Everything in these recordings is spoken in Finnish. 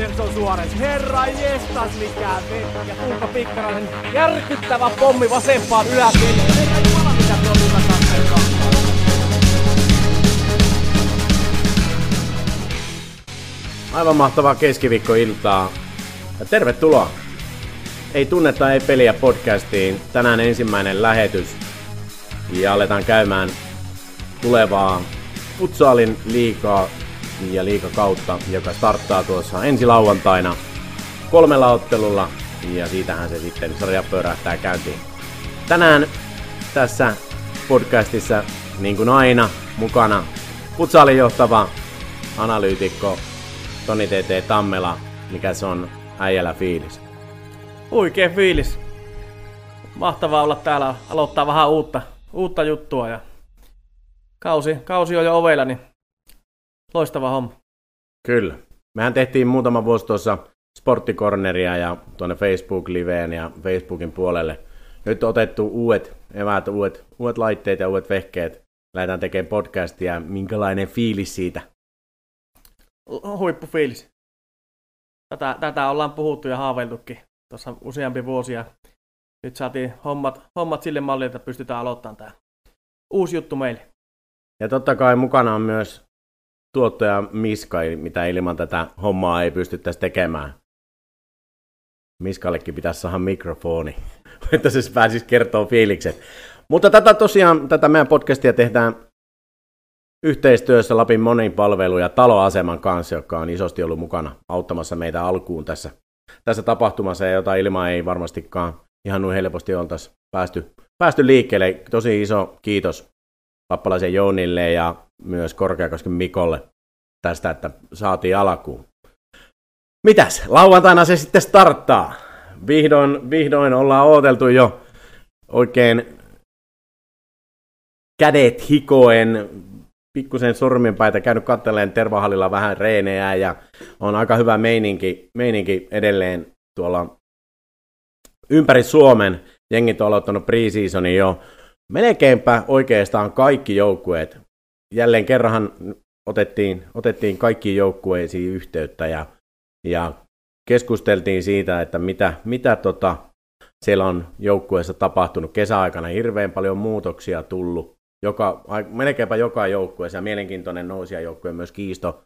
Anderson Suores. Herra jestas mikä vettä. Tuukka Pikkarainen järkyttävä pommi vasempaan katselkaa. Aivan mahtavaa keskiviikkoiltaa. Ja tervetuloa. Ei tunnetta, ei peliä podcastiin. Tänään ensimmäinen lähetys. Ja aletaan käymään tulevaa futsalin liikaa ja liikakautta, joka starttaa tuossa ensi lauantaina kolmella ottelulla. Ja siitähän se sitten sarja pyörähtää käyntiin. Tänään tässä podcastissa, niin kuin aina, mukana futsalin johtava analyytikko Toni TT Tammela, mikä se on äijällä fiilis. Huikee fiilis. Mahtavaa olla täällä, aloittaa vähän uutta, uutta juttua ja kausi, kausi on jo ovella, niin loistava homma. Kyllä. Mehän tehtiin muutama vuosi tuossa Sporttikorneria ja tuonne Facebook-liveen ja Facebookin puolelle. Nyt on otettu uudet eväät, uudet, uudet laitteet ja uudet vehkeet. Lähdetään tekemään podcastia. Minkälainen fiilis siitä? Huippufiilis. Tätä, tätä ollaan puhuttu ja haaveiltukin tuossa useampi vuosia. Nyt saatiin hommat, hommat sille mallille, että pystytään aloittamaan tämä uusi juttu meille. Ja totta kai mukana on myös tuottaja Miska, mitä ilman tätä hommaa ei pystyttäisi tekemään. Miskallekin pitäisi saada mikrofoni, että se pääsisi kertoa fiilikset. Mutta tätä tosiaan, tätä meidän podcastia tehdään yhteistyössä Lapin monipalvelu- ja taloaseman kanssa, joka on isosti ollut mukana auttamassa meitä alkuun tässä, tässä tapahtumassa, ja jota ilman ei varmastikaan ihan noin helposti oltaisi päästy, päästy liikkeelle. Tosi iso kiitos Pappalaisen Jounille ja myös Korkeakosken Mikolle tästä, että saatiin alkuun. Mitäs? Lauantaina se sitten starttaa. Vihdoin, vihdoin ollaan odoteltu jo oikein kädet hikoen, pikkusen sormenpäitä käynyt katteleen Tervahallilla vähän reenejä ja on aika hyvä meininki, meininki edelleen tuolla ympäri Suomen. Jengit on aloittanut preseasonin jo melkeinpä oikeastaan kaikki joukkueet. Jälleen kerran otettiin, otettiin kaikkiin joukkueisiin yhteyttä ja, ja keskusteltiin siitä, että mitä, mitä tota, siellä on joukkueessa tapahtunut kesäaikana. Hirveän paljon muutoksia tullut. Joka, melkeinpä joka joukkueessa ja mielenkiintoinen nousijajoukkue myös Kiisto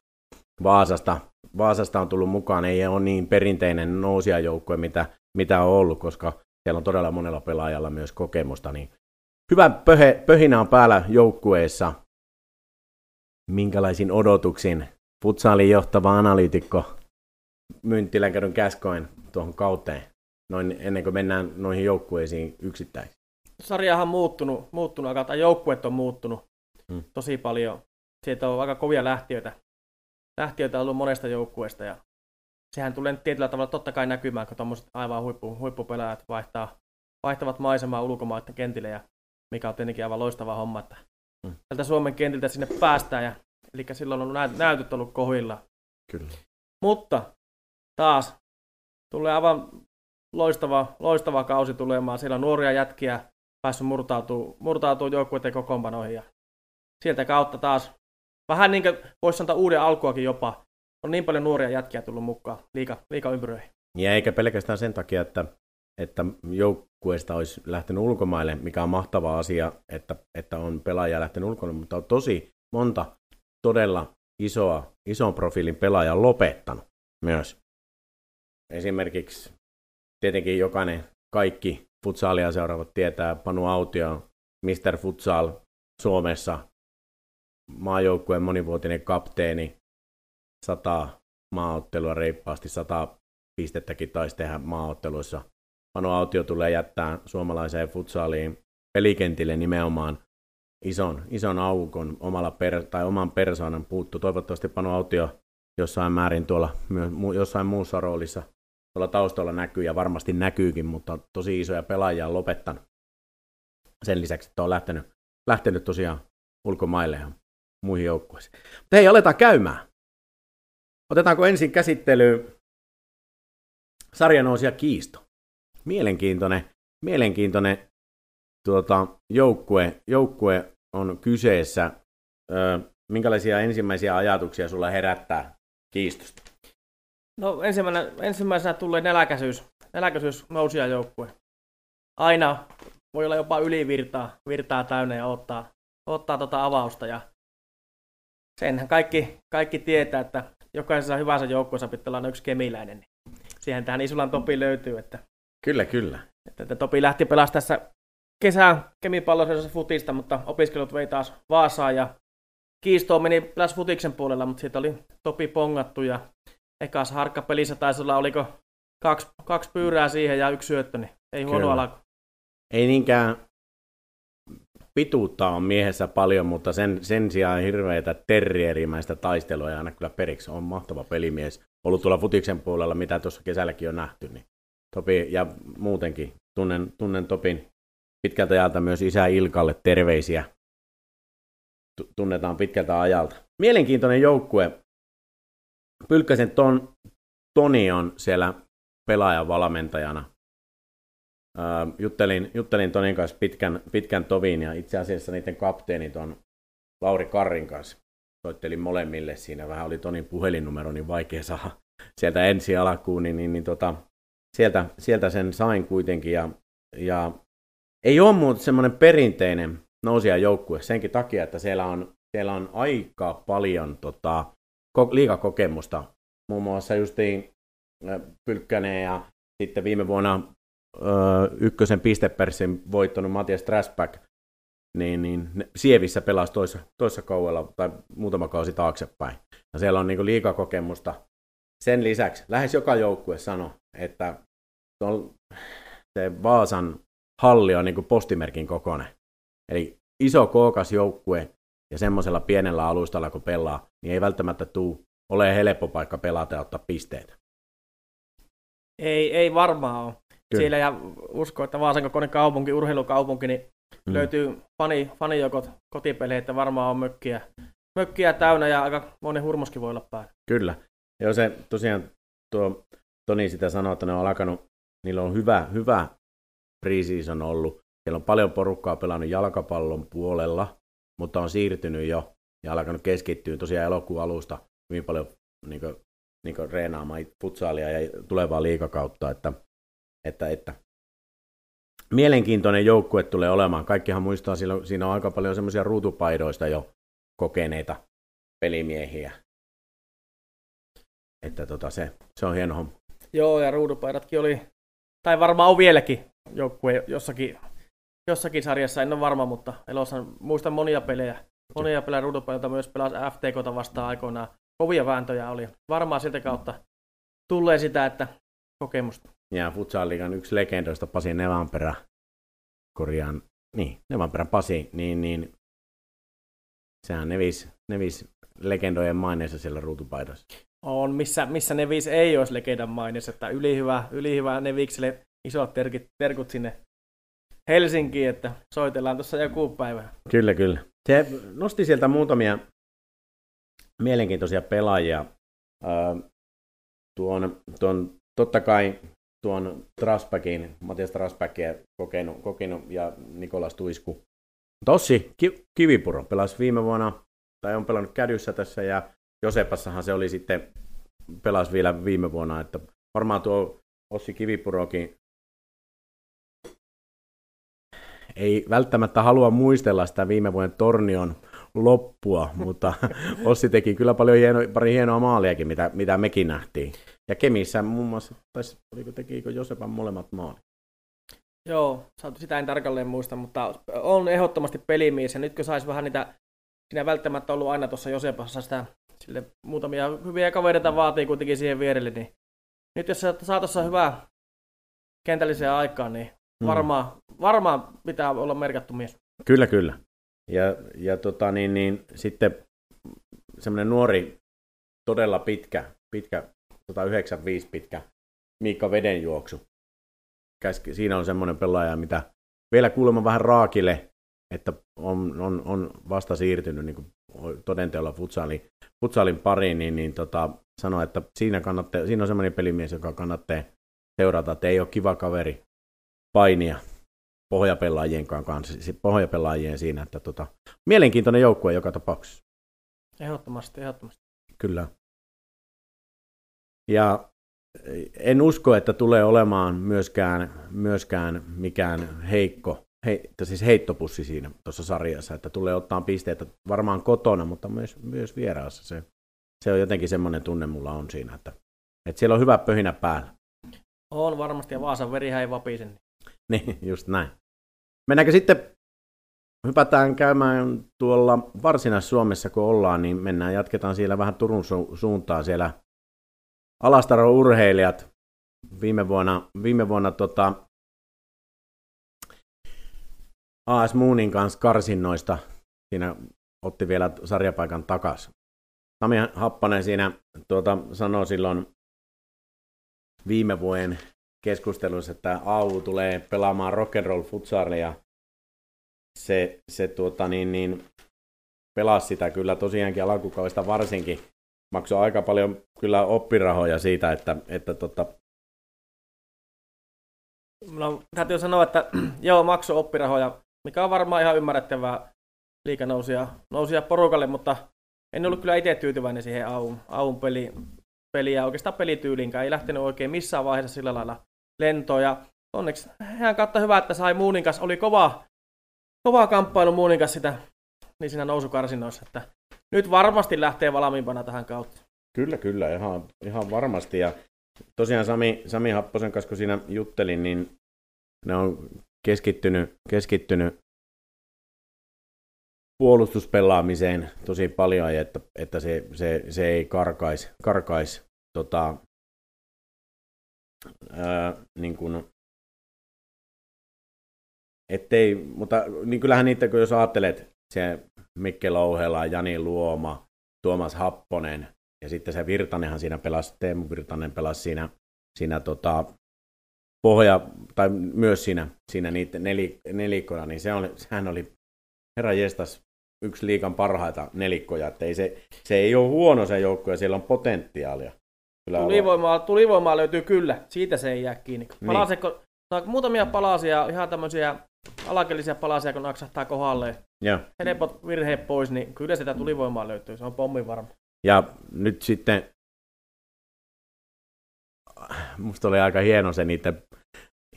Vaasasta. Vaasasta on tullut mukaan, ei ole niin perinteinen nousijajoukkue, mitä, mitä on ollut, koska siellä on todella monella pelaajalla myös kokemusta, niin hyvä pöhe, pöhinä on päällä joukkueessa. Minkälaisin odotuksin futsalin johtava analyytikko Mynttilän käydyn käskoin tuohon kauteen, noin ennen kuin mennään noihin joukkueisiin yksittäin? Sarjahan on muuttunut, muuttunut tai joukkueet on muuttunut hmm. tosi paljon. Sieltä on aika kovia lähtiöitä. Lähtiöitä on ollut monesta joukkueesta ja sehän tulee tietyllä tavalla totta kai näkymään, kun tuommoiset aivan huippu, huippupelaajat vaihtaa, vaihtavat maisemaa ulkomaiden kentille ja mikä on tietenkin aivan loistava homma, että mm. tältä Suomen kentiltä sinne päästään, ja, eli silloin on näytöt ollut kohilla. Kyllä. Mutta taas tulee aivan loistava, loistava kausi tulemaan. Siellä on nuoria jätkiä päässyt murtautuu, murtautuu joukkueiden kokoonpanoihin. Ja sieltä kautta taas vähän niin kuin voisi sanoa uuden alkuakin jopa. On niin paljon nuoria jätkiä tullut mukaan liika, liika ympyröihin. Ja eikä pelkästään sen takia, että että joukkueesta olisi lähtenyt ulkomaille, mikä on mahtava asia, että, että on pelaaja lähtenyt ulkomaille, mutta on tosi monta todella isoa, ison profiilin pelaajaa lopettanut myös. Esimerkiksi tietenkin jokainen, kaikki futsalia seuraavat tietää Panu Autio, Mr. Futsal Suomessa, maajoukkueen monivuotinen kapteeni, sata maaottelua reippaasti, sata pistettäkin taisi tehdä maaotteluissa Pano Autio tulee jättää suomalaiseen futsaliin pelikentille nimenomaan ison, ison aukon omalla per, tai oman persoonan puuttu. Toivottavasti Pano Autio jossain määrin tuolla, jossain muussa roolissa tuolla taustalla näkyy ja varmasti näkyykin, mutta tosi isoja pelaajia on lopettanut. Sen lisäksi, että on lähtenyt, lähtenyt tosiaan ulkomaille ja muihin joukkueisiin. Mutta hei, aletaan käymään. Otetaanko ensin käsittelyyn sarjanousia kiisto? Mielenkiintoinen, mielenkiintoinen tuota, joukkue, joukkue on kyseessä. Ö, minkälaisia ensimmäisiä ajatuksia sulla herättää kiistosta? No ensimmäisenä, ensimmäisenä tulee näläkäisyys nousia joukkue. Aina voi olla jopa ylivirtaa virtaa täynnä ja ottaa, ottaa tota avausta. Ja senhän kaikki, kaikki tietää, että jokaisessa hyvässä joukkueessa pitää olla yksi kemiläinen. Niin siihen tähän Isulan Topi löytyy. Että, kyllä, kyllä. Että, että Topi lähti pelaamaan tässä kesän kemipalloisessa futista, mutta opiskelut vei taas Vaasaan ja Kiistoon meni pelas futiksen puolella, mutta siitä oli Topi pongattu ja ekas harkkapelissä taisi olla, oliko kaksi, kaksi pyyrää siihen ja yksi syöttö, niin ei huono alku. Ei niinkään pituutta on miehessä paljon, mutta sen, sen sijaan hirveitä terrierimäistä taistelua ja aina kyllä periksi. On mahtava pelimies. Ollut tuolla futiksen puolella, mitä tuossa kesälläkin on nähty. Niin Topi, ja muutenkin tunnen, tunnen Topin pitkältä ajalta myös isä Ilkalle terveisiä. Tunnetaan pitkältä ajalta. Mielenkiintoinen joukkue. Pylkkäsen ton, Toni on siellä pelaajan valmentajana. Juttelin, juttelin Tonin kanssa pitkän, pitkän tovin ja itse asiassa niiden kapteenit on Lauri Karrin kanssa. Soittelin molemmille siinä, vähän oli Tonin puhelinnumero, niin vaikea saada sieltä ensi alkuun, niin, niin, niin tota, sieltä, sieltä, sen sain kuitenkin. Ja, ja ei ole muuten semmoinen perinteinen nousia joukkue senkin takia, että siellä on, siellä on aika paljon tota, liikakokemusta. Muun muassa justiin Pylkkänen ja sitten viime vuonna ö, ykkösen pisteperssin voittanut Matias Trasback, niin, niin Sievissä pelasi toissa, toissa kaudella tai muutama kausi taaksepäin. Ja siellä on niin liikakokemusta. Sen lisäksi lähes joka joukkue sanoi, että se Vaasan halli on niin kuin postimerkin kokoinen. Eli iso kookas joukkue ja semmoisella pienellä alustalla kun pelaa, niin ei välttämättä tule ole helppo paikka pelata ja ottaa pisteitä. Ei, ei varmaan ole. Kyllä. Siellä ja usko, että Vaasan kokoinen kaupunki, urheilukaupunki, niin mm. löytyy fani, fanijokot kotipelejä, että varmaan on mökkiä, mökkiä täynnä ja aika monen hurmoskin voi olla päällä. Kyllä. Joo, se tosiaan tuo Toni sitä sanoo, että ne on alkanut, niillä on hyvä, hyvä preseason ollut. Siellä on paljon porukkaa pelannut jalkapallon puolella, mutta on siirtynyt jo ja alkanut keskittyä tosiaan elokuun alusta hyvin paljon niin kuin, niin kuin reenaamaan futsaalia ja tulevaa liikakautta, että, että, että mielenkiintoinen joukkue tulee olemaan. Kaikkihan muistaa, siinä on aika paljon semmoisia ruutupaidoista jo kokeneita pelimiehiä. Että tota, se, se on hieno homma. Joo, ja ruudupaidatkin oli, tai varmaan on vieläkin joukkue jossakin, jossakin sarjassa, en ole varma, mutta elossa muistan monia pelejä. Monia pelejä ruudupaidalta myös pelasi FTKta vastaan aikoinaan kovia vääntöjä oli. Varmaan siltä kautta tulee sitä, että kokemusta. Ja Futsal Liigan yksi legendoista Pasi Nevanperä, korjaan, niin, Nevanperä Pasi, niin, niin sehän nevisi, nevisi legendojen maineessa siellä ruutupaidassa. On, missä, missä Nevis ei olisi legendan maineessa, että ylihyvä, ylihyvä Nevikselle isot terkut, terkut sinne Helsinkiin, että soitellaan tuossa joku päivä. Kyllä, kyllä. Se nosti sieltä muutamia mielenkiintoisia pelaajia. tuon, tuon, totta kai tuon Trasbackin, Matias Trasbackia kokenut, kokenut ja Nikolas Tuisku. Tossi Kivipuro pelasi viime vuonna, tai on pelannut kädyssä tässä, ja Josepassahan se oli sitten, pelasi vielä viime vuonna, että varmaan tuo Ossi Kivipurokin ei välttämättä halua muistella sitä viime vuoden Tornion loppua, mutta Ossi teki kyllä paljon hieno, pari hienoa maaliakin, mitä, mitä mekin nähtiin. Ja Kemissä muun muassa, tai oliko tekikö Josepan molemmat maalit? Joo, sitä en tarkalleen muista, mutta on ehdottomasti pelimies, ja nyt kun saisi vähän niitä, siinä välttämättä ollut aina tuossa Josepassa sitä, sille muutamia hyviä kavereita vaatii kuitenkin siihen vierelle, niin nyt jos saa tuossa hyvää kentälliseen aikaan, niin varmaan, mm. varmaan pitää olla merkattu mies. Kyllä, kyllä. Ja, ja tota, niin, niin, sitten semmoinen nuori, todella pitkä, pitkä 195 pitkä Miikka Vedenjuoksu. Käski, siinä on semmoinen pelaaja, mitä vielä kuulemma vähän raakille, että on, on, on vasta siirtynyt niin todenteolla futsalin, futsalin pariin, niin, niin tota, sanoi, että siinä, kannatte, siinä on semmoinen pelimies, joka kannattaa seurata, että ei ole kiva kaveri painia pohjapelaajien kanssa, pohjapelaajien siinä, että tota, mielenkiintoinen joukkue joka tapauksessa. Ehdottomasti, ehdottomasti. Kyllä. Ja en usko, että tulee olemaan myöskään, myöskään mikään heikko, he, siis heittopussi siinä tuossa sarjassa, että tulee ottaa pisteitä varmaan kotona, mutta myös, myös vieraassa. Se, se on jotenkin semmoinen tunne mulla on siinä, että, että siellä on hyvä pöhinä päällä. On varmasti, ja Vaasan verihän ei vapisen. Niin, just näin. Mennäänkö sitten, hypätään käymään tuolla Varsinais-Suomessa, kun ollaan, niin mennään, jatketaan siellä vähän Turun su- suuntaan siellä Alastaro urheilijat viime vuonna, viime vuonna tota, AS Moonin kanssa karsinnoista. Siinä otti vielä sarjapaikan takas. Sami Happanen siinä tuota, sanoi silloin viime vuoden keskustelussa, että AU tulee pelaamaan rock'n'roll futsalia. Se, se tuota, niin, niin, pelasi sitä kyllä tosiaankin alkukaudesta varsinkin. Maksoi aika paljon kyllä oppirahoja siitä, että, että tota... No, täytyy sanoa, että joo, maksoi oppirahoja, mikä on varmaan ihan ymmärrettävää liikanousia nousia porukalle, mutta en ollut kyllä itse tyytyväinen siihen Aun, Aun peli, peliä, oikeastaan pelityyliinkään. Ei lähtenyt oikein missään vaiheessa sillä lailla lentoon. Ja onneksi hän kautta hyvä, että sai Muunin kanssa. Oli kova, kova kamppailu Muunin kanssa sitä, niin siinä nousukarsinoissa. Että nyt varmasti lähtee valmiimpana tähän kautta. Kyllä, kyllä, ihan, ihan varmasti. Ja tosiaan Sami, Sami Happosen kanssa, kun siinä juttelin, niin ne on keskittynyt, keskittynyt puolustuspelaamiseen tosi paljon, että, että se, se, se ei karkaisi, karkais, tota, niin kuin, ettei, mutta niin kyllähän niitä, kun jos ajattelet, se Mikke Louhela, Jani Luoma, Tuomas Happonen ja sitten se Virtanenhan siinä pelasi, Teemu Virtanen pelasi siinä, siinä tota, pohja, tai myös siinä, siinä niitä neli, nelikkona, niin se oli, sehän oli herra jestas yksi liikan parhaita nelikkoja, että ei se, se ei ole huono se joukko ja siellä on potentiaalia. Kyllä tulivoimaa, tulivoimaa löytyy kyllä, siitä se ei jää kiinni. Palaseko, muutamia palasia, ihan tämmöisiä alakellisia palasia, kun naksahtaa kohdalle. Ja. Helpot virheet pois, niin kyllä sitä tulivoimaa löytyy, se on pommin varma. Ja nyt sitten, musta oli aika hieno se niiden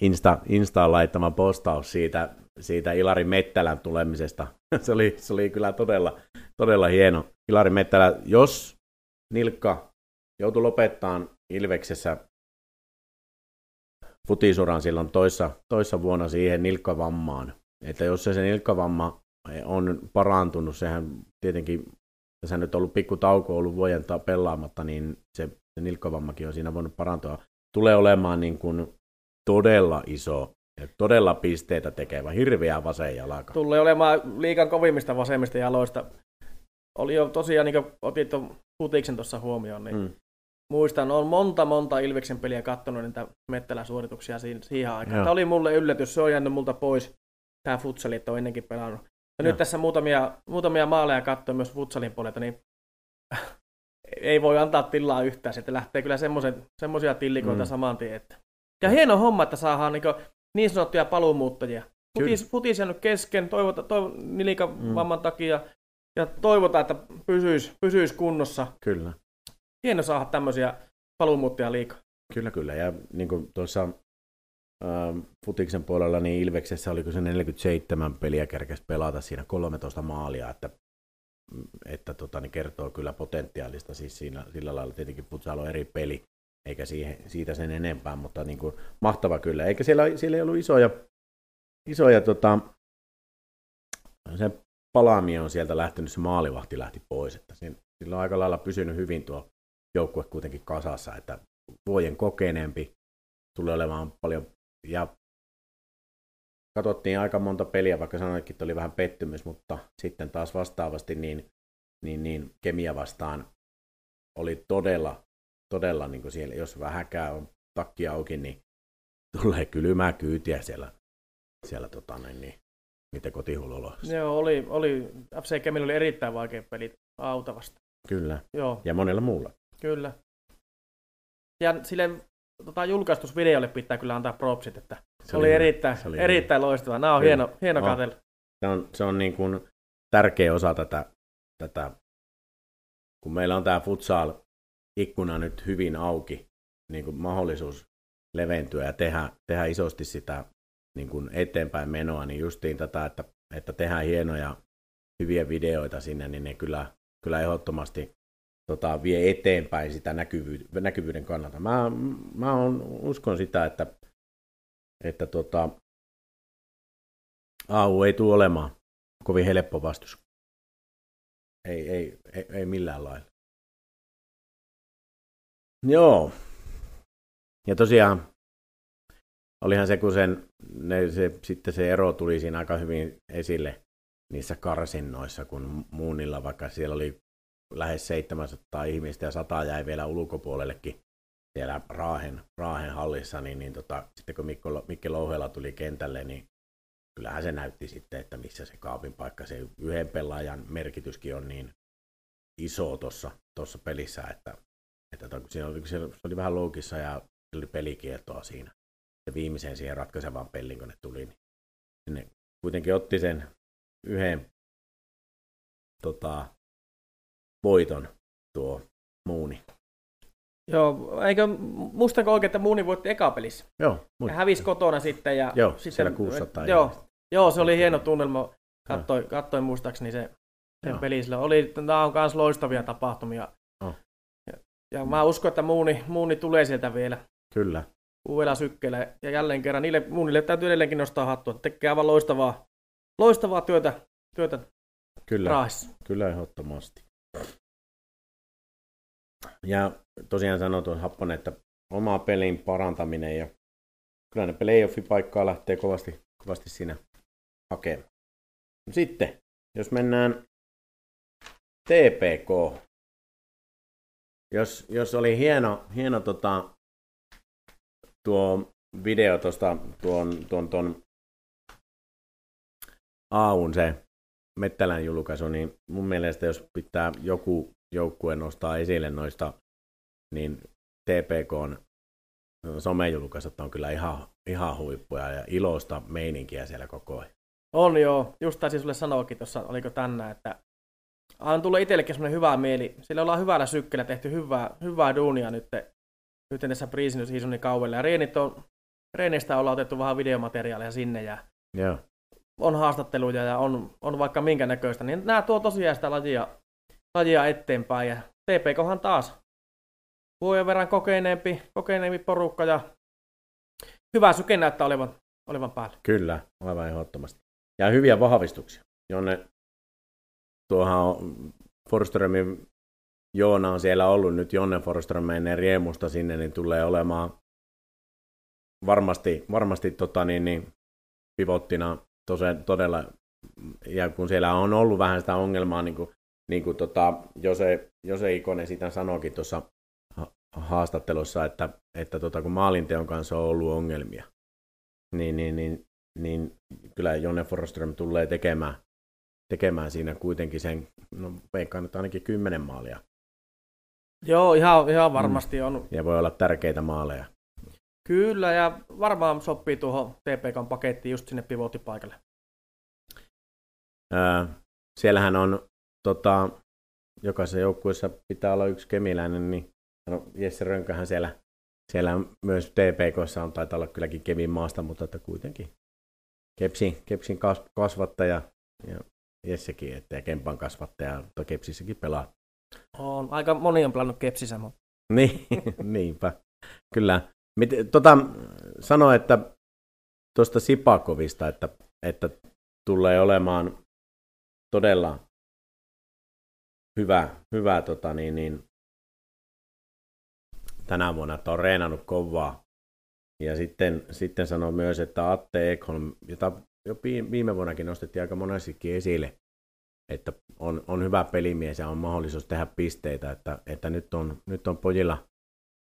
Insta, Instaan laittama postaus siitä, siitä Ilari Mettälän tulemisesta. se, oli, se oli kyllä todella, todella hieno. Ilari Mettälä, jos Nilkka joutui lopettamaan Ilveksessä futisuran silloin toissa, toissa vuonna siihen nilkkavammaan. Että jos se, se nilkkavamma on parantunut, sehän tietenkin, tässä nyt ollut pikku tauko ollut vuoden pelaamatta, niin se, se nilkkavammakin on siinä voinut parantua. Tulee olemaan niin kuin todella iso ja todella pisteitä tekevä, hirveä vasen jalka. Tulee olemaan liikan kovimmista vasemmista jaloista. Oli jo tosiaan, niin kuin otit tuon putiksen tuossa huomioon, niin mm. muistan, on monta monta Ilveksen peliä katsonut niitä Mettelä-suorituksia siihen, siihen aikaan. Tämä oli mulle yllätys, se on jäänyt multa pois, tämä futsali, että on ennenkin pelannut. Ja nyt tässä muutamia, muutamia maaleja katsoin myös futsalin puolelta, niin ei voi antaa tilaa yhtään, että lähtee kyllä semmoisia tillikoita mm. saman tien. Että. Ja hieno homma, että saadaan niin, niin sanottuja paluumuuttajia. Futis, futis jäänyt kesken toivota, toiv, nilikan mm. vamman takia ja toivotaan, että pysyisi, pysyisi kunnossa. Kyllä. Hieno saada tämmöisiä paluumuuttajia liikaa. Kyllä, kyllä. Ja niin kuin tuossa äh, futiksen puolella, niin Ilveksessä oliko se 47 peliä kerkesi pelata siinä 13 maalia, että että tota, niin kertoo kyllä potentiaalista, siis siinä, sillä lailla tietenkin futsal on eri peli, eikä siihen, siitä sen enempää, mutta niin kuin, mahtava kyllä. Eikä siellä, siellä ei ollut isoja, isoja tota, se palaami on sieltä lähtenyt, se maalivahti lähti pois, että sillä on aika lailla pysynyt hyvin tuo joukkue kuitenkin kasassa, että vuoden kokeneempi tulee olemaan paljon, ja katsottiin aika monta peliä, vaikka sanoitkin, että oli vähän pettymys, mutta sitten taas vastaavasti niin, niin, niin kemia vastaan oli todella todella niin kuin siellä, jos vähäkään on takki auki, niin tulee kylmää kyytiä siellä, siellä tota, niin, niin, mitä kotihuloloissa. Joo, oli, oli, FC Kemillä oli erittäin vaikea peli autavasti. Kyllä, Joo. ja monella muulla. Kyllä. Ja sille tota, julkaistusvideolle pitää kyllä antaa propsit, että se, oli, erittäin, se oli erittäin loistava. Nämä on kyllä. hieno, hieno no. katsella. Se on, se on niin kuin tärkeä osa tätä, tätä, kun meillä on tämä futsal ikkuna nyt hyvin auki, niin kuin mahdollisuus leventyä ja tehdä, tehdä isosti sitä niin kuin eteenpäin menoa, niin justiin tätä, että, että tehdään hienoja, hyviä videoita sinne, niin ne kyllä, kyllä ehdottomasti tota, vie eteenpäin sitä näkyvyyden, näkyvyyden kannalta. Mä, mä on, uskon sitä, että, että tota, AU ei tule olemaan kovin helppo vastus. Ei, ei, ei, ei millään lailla. Joo. Ja tosiaan olihan se, kun sen, ne, se, sitten se ero tuli siinä aika hyvin esille niissä karsinnoissa, kun muunilla, vaikka siellä oli lähes 700 ihmistä ja 100 jäi vielä ulkopuolellekin siellä Raahen, Raahen hallissa, niin, niin tota, sitten kun Mikko, Mikke Louhela tuli kentälle, niin kyllähän se näytti sitten, että missä se kaapin paikka, se yhden pelaajan merkityskin on niin iso tuossa pelissä, että, että siinä oli, se oli vähän loukissa ja oli pelikieltoa siinä. Ja viimeiseen siihen ratkaisevan pelin, kun ne tuli, niin ne kuitenkin otti sen yhden tota, voiton tuo Muuni. Joo, eikö, muistanko oikein, että Muuni voitti eka pelissä? Joo. Ja hävisi kotona sitten. Ja joo, sitten, siellä 600 joo, joo, se oli hieno tunnelma. Kattoin, kattoin muistaakseni se, sen peli sillä. Oli, nämä on myös loistavia tapahtumia. Oh. Ja, ja, mä uskon, että Muuni, Muuni tulee sieltä vielä. Kyllä. Uudella sykkeellä. Ja jälleen kerran niille Muunille täytyy edelleenkin nostaa hattua. Tekee aivan loistavaa, loistavaa työtä, työtä Kyllä, Raahissa. kyllä ehdottomasti. Ja tosiaan sanoi tuon Happonen, että oma pelin parantaminen ja kyllä ne playoffi-paikkaa lähtee kovasti, kovasti siinä hakemaan. Sitten, jos mennään TPK. Jos, jos oli hieno, hieno tota, tuo video tuosta tuon, tuon, tuon Aun se Mettälän julkaisu, niin mun mielestä jos pitää joku joukkue nostaa esille noista, niin TPK somejulkaisut on kyllä ihan, ihan huippuja ja iloista meininkiä siellä koko ajan. On joo, just taisin sulle sanoakin tuossa, oliko tänään, että on tullut itsellekin semmoinen hyvä mieli. Sillä ollaan hyvällä sykkeellä tehty hyvää, hyvää duunia nyt, nyt tässä Priisin seasonin kaudella. Ja reenit on, reenistä ollaan otettu vähän videomateriaalia sinne ja Joo. on haastatteluja ja on, on vaikka minkä näköistä. Niin nämä tuo tosiaan sitä lajia, lajia eteenpäin. Ja TPKhan taas vuoden verran kokeneempi, kokeneempi porukka ja hyvä syke näyttää olevan, olevan päällä. Kyllä, aivan ehdottomasti. Ja hyviä vahvistuksia. Jonne tuohan on Forströmin Joona on siellä ollut nyt, Jonne Forström menee riemusta sinne, niin tulee olemaan varmasti, varmasti tota niin, niin, pivottina tose, todella, ja kun siellä on ollut vähän sitä ongelmaa, niin kuin, niin kuin tota, Jose, Jose Ikonen sitä sanoikin tuossa haastattelussa, että, että tota, kun maalinteon kanssa on ollut ongelmia, niin, niin, niin, niin kyllä Jonne Forström tulee tekemään, tekemään siinä kuitenkin sen, no veikkaan nyt ainakin kymmenen maalia. Joo, ihan, ihan varmasti on. Ja voi olla tärkeitä maaleja. Kyllä, ja varmaan sopii tuohon TPKn pakettiin just sinne pivotipaikalle. Öö, siellähän on tota, jokaisessa joukkueessa pitää olla yksi kemiläinen, niin no, Jesse Rönkähän siellä, siellä myös TPKssa on, taitaa olla kylläkin Kevin maasta, mutta että kuitenkin Kepsin, Kepsin kasvattaja ja Jessekin, että ja Kempan kasvattaja, mutta Kepsissäkin pelaa. On, aika moni on pelannut Kepsissä, mutta... niin, niinpä, kyllä. Tota, sano, että tuosta Sipakovista, että, että tulee olemaan todella hyvä, hyvä tota, niin, niin, tänä vuonna, että on reenannut kovaa. Ja sitten, sitten sanoi myös, että Atte Ekholm, jota jo viime vuonnakin nostettiin aika monestikin esille, että on, on hyvä pelimies ja on mahdollisuus tehdä pisteitä, että, että nyt, on, nyt on pojilla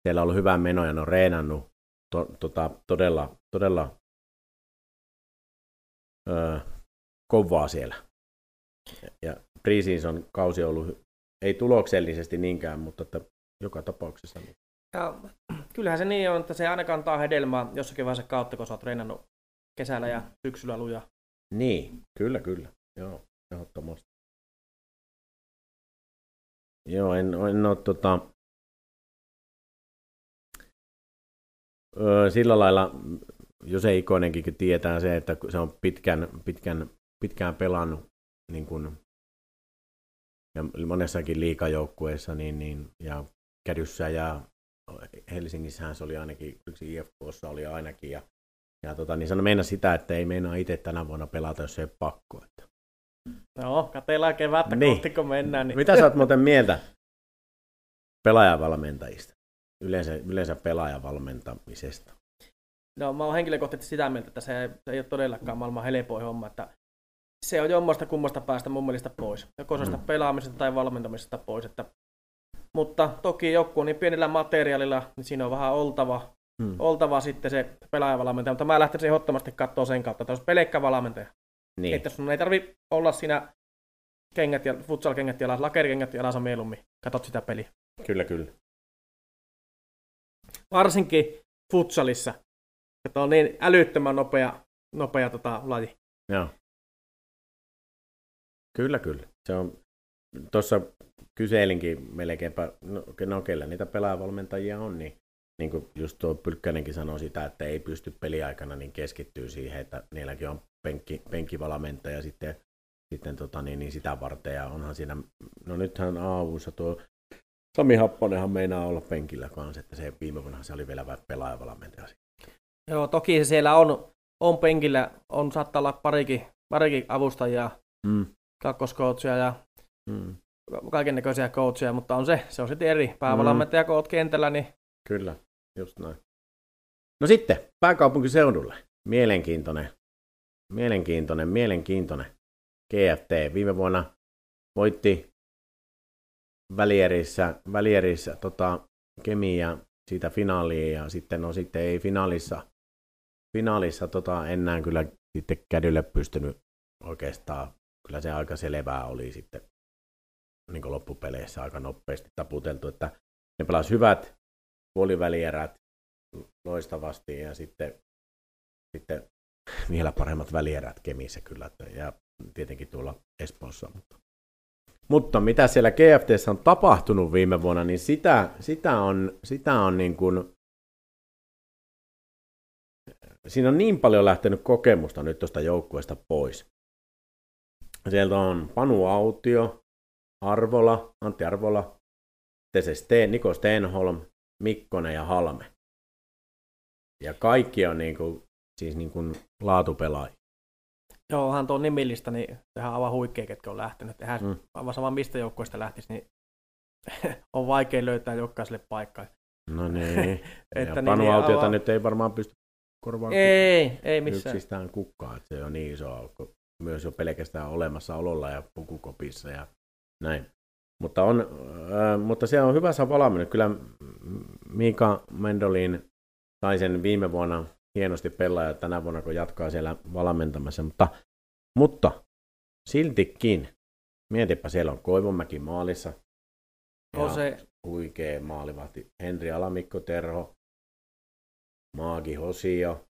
siellä on ollut hyvä meno ja ne on reenannut to, tota, todella, todella öö, kovaa siellä. Ja preseason kausi on ollut, ei tuloksellisesti niinkään, mutta että joka tapauksessa. Niin. Ja, kyllähän se niin on, että se aina kantaa hedelmää jossakin vaiheessa kautta, kun sä oot treenannut kesällä ja syksyllä lujaa. Niin, kyllä, kyllä. Joo, ehdottomasti. Joo, en, en ole tota, öö, sillä lailla, jos ei Ikonenkin tietää se, että se on pitkän, pitkän, pitkään pelannut niin kuin ja monessakin liikajoukkueessa niin, niin, ja Kädyssä ja Helsingissähän se oli ainakin, yksi IFKssa oli ainakin, ja, ja tota, niin sano meinaa sitä, että ei meinaa itse tänä vuonna pelata, jos ei pakko. Että. No, katellaan kevättä niin. kohti, kun mennään. Niin... Mitä sä oot muuten mieltä pelaajavalmentajista? Yleensä, yleensä pelaajavalmentamisesta? No, mä oon henkilökohtaisesti sitä mieltä, että se, se ei ole todellakaan maailman helpoin homma, että se on jommasta kummasta päästä mun mielestä pois. Joko se mm. pelaamisesta tai valmentamisesta pois. Että, mutta toki joku on niin pienellä materiaalilla, niin siinä on vähän oltava, mm. oltava sitten se pelaajavalmentaja. Mutta mä lähtisin ehdottomasti katsoa sen kautta, että olisi pelkkä valmentaja. Niin. Että sun ei tarvi olla siinä kengät ja futsal-kengät jalassa, lakerikengät jalassa mieluummin. Katot sitä peliä. Kyllä, kyllä. Varsinkin futsalissa, että on niin älyttömän nopea, nopea tota, laji. Joo. Kyllä, kyllä. Se on, tuossa kyselinkin melkeinpä, no, no kellä niitä pelaajavalmentajia on, niin, niin kuin just tuo Pylkkänenkin sanoi sitä, että ei pysty peliaikana niin keskittyä siihen, että niilläkin on penkki, penkkivalmentaja sitten, sitten tota, niin, niin sitä varten, ja onhan siinä, no nythän aavussa tuo Sami Happonenhan meinaa olla penkillä kanssa, että se viime vuonna se oli vielä pelaajavalmentaja. Joo, toki se siellä on, on penkillä, on saattaa olla parikin, parikin avustajaa, mm kakkoskoutsia ja mm. kaiken näköisiä coachia, mutta on se, se on sitten eri. Päävalmentaja, mm. kun oot kentällä, niin... Kyllä, just näin. No sitten, pääkaupunkiseudulle. Mielenkiintoinen, mielenkiintoinen, mielenkiintoinen GFT. Viime vuonna voitti välierissä, välierissä tota, Kemiä siitä finaaliin ja sitten no sitten ei finaalissa, finaalissa tota, enää kyllä sitten kädylle pystynyt oikeastaan kyllä se aika selvää oli sitten niin loppupeleissä aika nopeasti taputeltu, että ne pelasi hyvät puolivälierät loistavasti ja sitten, sitten vielä paremmat välierät Kemissä kyllä, ja tietenkin tuolla Espoossa. Mutta, mutta mitä siellä GFT on tapahtunut viime vuonna, niin sitä, sitä on, sitä on niin kuin, siinä on niin paljon lähtenyt kokemusta nyt tuosta joukkueesta pois. Sieltä on Panu Autio, Arvola, Antti Arvola, Steen, Niko Stenholm, Mikkonen ja Halme. Ja kaikki on niin kuin, siis niin kuin laatupelaajia. Joo, onhan tuo nimillistä, niin sehän on aivan huikea, ketkä on lähtenyt. Eihän mm. aivan sama mistä joukkueesta lähtisi, niin on vaikea löytää jokaiselle paikkaa. No niin. että ja Panu niin, Autiota aivan... nyt ei varmaan pysty korvaamaan. Ei, ei missään. Yksistään kukkaa, että se on niin iso aukko myös jo pelkästään olemassaololla ja pukukopissa ja näin. Mutta, on, äh, mutta se on hyvässä valmiina. Kyllä Mika Mendolin sai sen viime vuonna hienosti pelaa ja tänä vuonna kun jatkaa siellä valmentamassa. Mutta, mutta siltikin, mietipä siellä on Koivunmäki maalissa. On se huikea maalivahti. Henri Alamikko Terho, Maagi Hosio,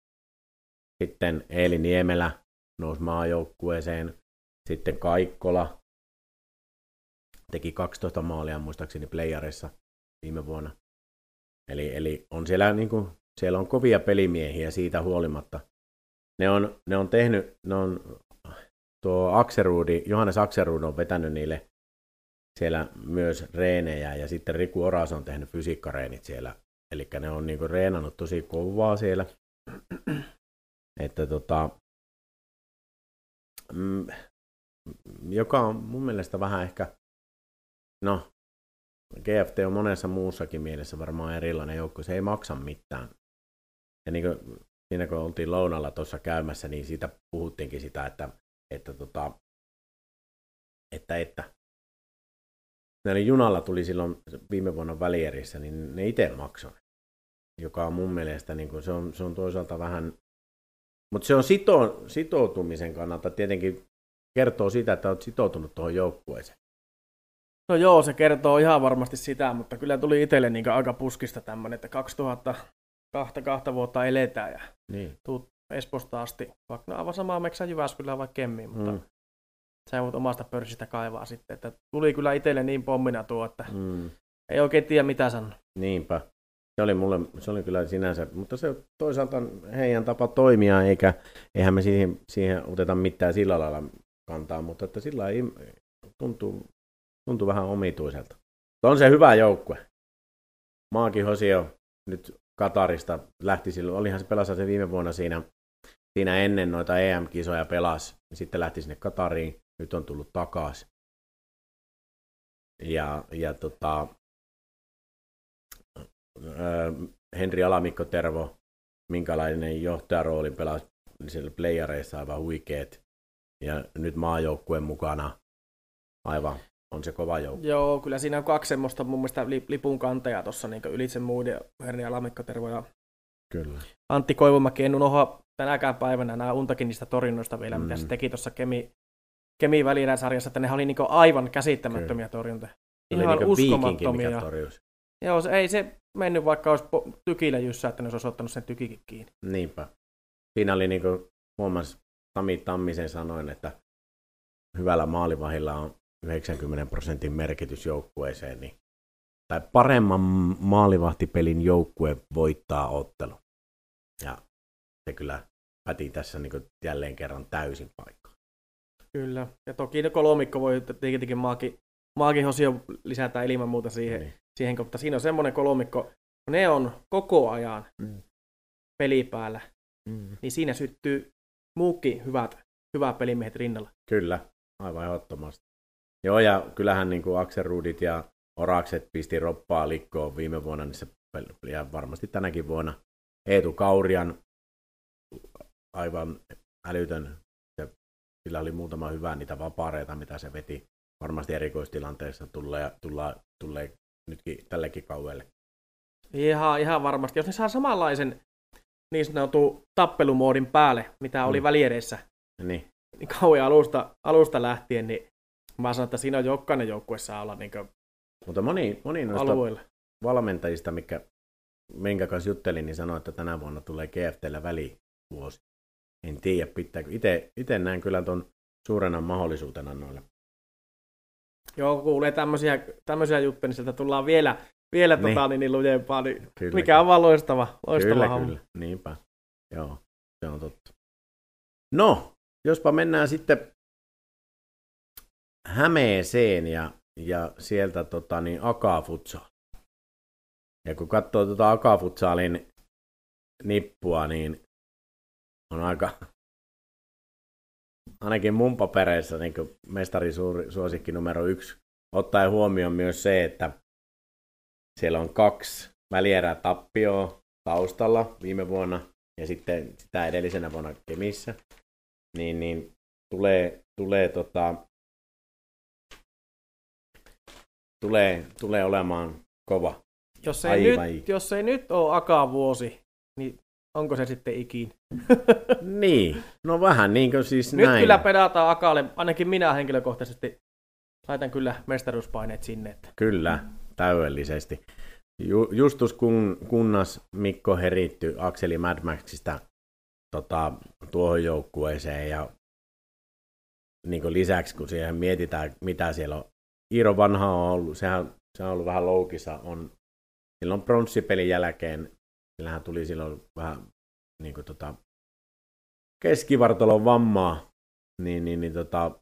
sitten Eeli Niemelä, nousi maajoukkueeseen. Sitten Kaikkola teki 12 maalia muistaakseni playerissa viime vuonna. Eli, eli on siellä, niin kuin, siellä on kovia pelimiehiä siitä huolimatta. Ne on, ne on tehnyt, ne on, tuo Akserudi, Johannes Akserud on vetänyt niille siellä myös reenejä ja sitten Riku Oras on tehnyt fysiikkareenit siellä. Eli ne on niinku reenannut tosi kovaa siellä. Että tota, joka on mun mielestä vähän ehkä, no, GFT on monessa muussakin mielessä varmaan erilainen joukko, se ei maksa mitään. Ja niin kuin, siinä kun oltiin lounalla tuossa käymässä, niin siitä puhuttiinkin sitä, että, että, tota, että, että ne junalla tuli silloin viime vuonna välierissä, niin ne itse maksoi. Joka on mun mielestä, niin kuin, se, on, se on toisaalta vähän mutta se on sito, sitoutumisen kannalta tietenkin kertoo sitä, että olet sitoutunut tuohon joukkueeseen. No joo, se kertoo ihan varmasti sitä, mutta kyllä tuli itselle niin aika puskista tämmöinen, että 2002 kahta vuotta eletään ja niin. tuut Esposta asti, vaikka no aivan samaa Meksä Jyväskylään vai Kemmiin, mutta mm. sä voit omasta pörssistä kaivaa sitten, että tuli kyllä itselle niin pommina tuo, että mm. ei oikein tiedä mitä sanoa. Niinpä. Se oli, mulle, se oli kyllä sinänsä, mutta se toisaalta heidän tapa toimia, eikä, eihän me siihen, siihen oteta mitään sillä lailla kantaa, mutta että sillä ei tuntuu, tuntuu vähän omituiselta. On se hyvä joukkue. Maaki Hosio nyt Katarista lähti silloin, olihan se pelasi se viime vuonna siinä, siinä ennen noita EM-kisoja pelas, sitten lähti sinne Katariin, nyt on tullut takaisin. Ja, ja tota, Henri Alamikko Tervo, minkälainen johtajarooli pelasi siellä playareissa aivan huikeet. Ja nyt maajoukkueen mukana aivan on se kova joukko. Joo, kyllä siinä on kaksi semmoista mun mielestä lipun kantajaa tuossa niin ylitse muiden, Henri Alamikko Tervo ja Kyllä. Antti Koivumäki. En unoha tänäkään päivänä nämä untakin niistä torjunnoista vielä, mm. mitä se teki tuossa Kemi, Kemi sarjassa, että ne oli niin aivan käsittämättömiä Kyllä. torjuntoja. Ihan niin uskomattomia. Joo, se, ei se mennyt, vaikka olisi tykillä jyssä, että ne olisi ottanut sen tykikin kiinni. Niinpä. Siinä oli niin kuin huomas Tami Tammisen sanoin, että hyvällä maalivahilla on 90 prosentin merkitys joukkueeseen, niin, tai paremman maalivahtipelin joukkue voittaa ottelu. Ja se kyllä päti tässä niin jälleen kerran täysin paikkaan. Kyllä, ja toki kolmikko voi tietenkin maakin, maakin hosio lisätä ilman muuta siihen, niin siihen, mutta siinä on semmoinen kolmikko, ne on koko ajan mm. peli päällä, mm. niin siinä syttyy muukin hyvät, hyvät pelimiehet rinnalla. Kyllä, aivan ehdottomasti. Joo, ja kyllähän niin kuin Akserudit ja Orakset pisti roppaa likkoon viime vuonna, niin se, ja varmasti tänäkin vuonna. Eetu Kaurian aivan älytön, se, sillä oli muutama hyvä niitä vapaareita, mitä se veti. Varmasti erikoistilanteessa tulee, tulee, tulee nytkin tällekin kauelle. Ihan, ihan varmasti. Jos ne saa samanlaisen niin sanotun tappelumoodin päälle, mitä oli mm. väliereissä, niin. niin kauan alusta, alusta lähtien, niin mä sanon, että siinä on jokainen joukkue saa olla niin Mutta moni, moni noista alueilla. valmentajista, mikä, minkä kanssa juttelin, niin sanoi, että tänä vuonna tulee GFTllä välivuosi. En tiedä, pitääkö. Itse näen kyllä tuon suurena mahdollisuutena noille Joo, kuulee tämmöisiä, tämmöisiä juttuja, niin sieltä tullaan vielä, vielä niin. tota, niin, niin lujempaa, niin kyllä, mikä on vaan loistava, loistava kyllä, homma. Kyllä, niinpä. Joo, se on totta. No, jospa mennään sitten Hämeeseen ja, ja sieltä tota, niin Akafutsal. Ja kun katsoo tuota Akafutsalin nippua, niin on aika, ainakin mun papereissa niin mestari suosikki numero yksi, ottaen huomioon myös se, että siellä on kaksi välierää tappioa taustalla viime vuonna ja sitten sitä edellisenä vuonna Kemissä, niin, niin tulee, tulee, tota, tulee, tulee olemaan kova. Jos ei, nyt, jos ei nyt ole Aka-vuosi, niin onko se sitten ikin? niin, no vähän niin kuin siis Nyt näin. kyllä pedataan Akalle, ainakin minä henkilökohtaisesti laitan kyllä mestaruuspaineet sinne. Että... Kyllä, täydellisesti. Ju, justus kun, kunnas Mikko heritty Akseli Mad Maxista tota, tuohon joukkueeseen ja niin lisäksi kun siihen mietitään, mitä siellä on. Iiro Vanha on ollut, sehän, se on ollut vähän loukissa, on silloin pronssipelin jälkeen Sillähän tuli silloin vähän niin kuin tota, keskivartalon vammaa, niin, niin, niin tota,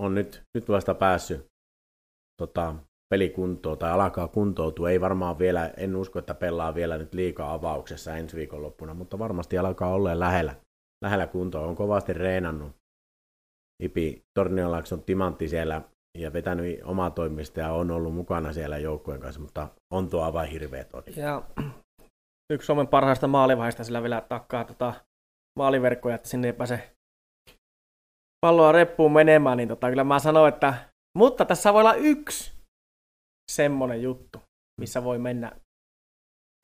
on nyt, nyt vasta päässyt tota, pelikuntoon tai alkaa kuntoutua. Ei varmaan vielä, en usko, että pelaa vielä nyt liikaa avauksessa ensi viikonloppuna, mutta varmasti alkaa olla lähellä, lähellä kuntoa. On kovasti reenannut. Ipi Torniolakson timantti siellä ja vetänyt omaa toimista ja on ollut mukana siellä joukkueen kanssa, mutta on tuo aivan hirveä todi. Ja yksi Suomen parhaista maalivahista sillä vielä takkaa tota maaliverkkoja, että sinne ei pääse palloa reppuun menemään, niin tota, kyllä mä sanoin, että mutta tässä voi olla yksi semmonen juttu, missä voi mennä,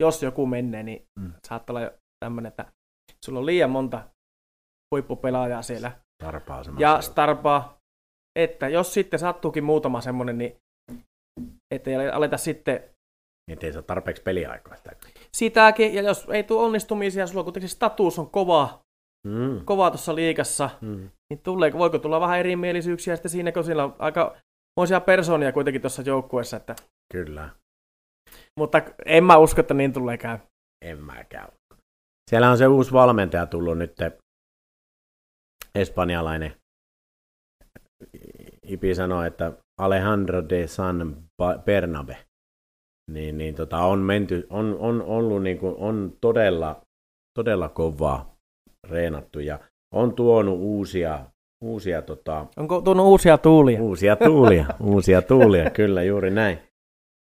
jos joku menee, niin mm. saattaa olla tämmöinen, että sulla on liian monta huippupelaajaa siellä. Starpaa ja Starpaa, että jos sitten sattuukin muutama semmonen, niin ettei aleta sitten niin ei saa tarpeeksi peliaikaa. Sitäkin, ja jos ei tule onnistumisia, sulla kuitenkin status on kova, mm. kova tuossa liikassa, mm. niin tulee, voiko tulla vähän erimielisyyksiä sitten siinä, kun siellä on aika moisia persoonia kuitenkin tuossa joukkueessa. Että... Kyllä. Mutta en mä usko, että niin tulee käy. En mäkään. Siellä on se uusi valmentaja tullut nyt, espanjalainen. Ipi sanoi, että Alejandro de San Bernabe. Niin, niin tota, on, menty, on, on ollut niin kuin, on todella, todella kovaa reenattu ja on tuonut uusia, uusia tota, Onko tuonut uusia tuulia? Uusia tuulia, uusia tuulia, kyllä juuri näin.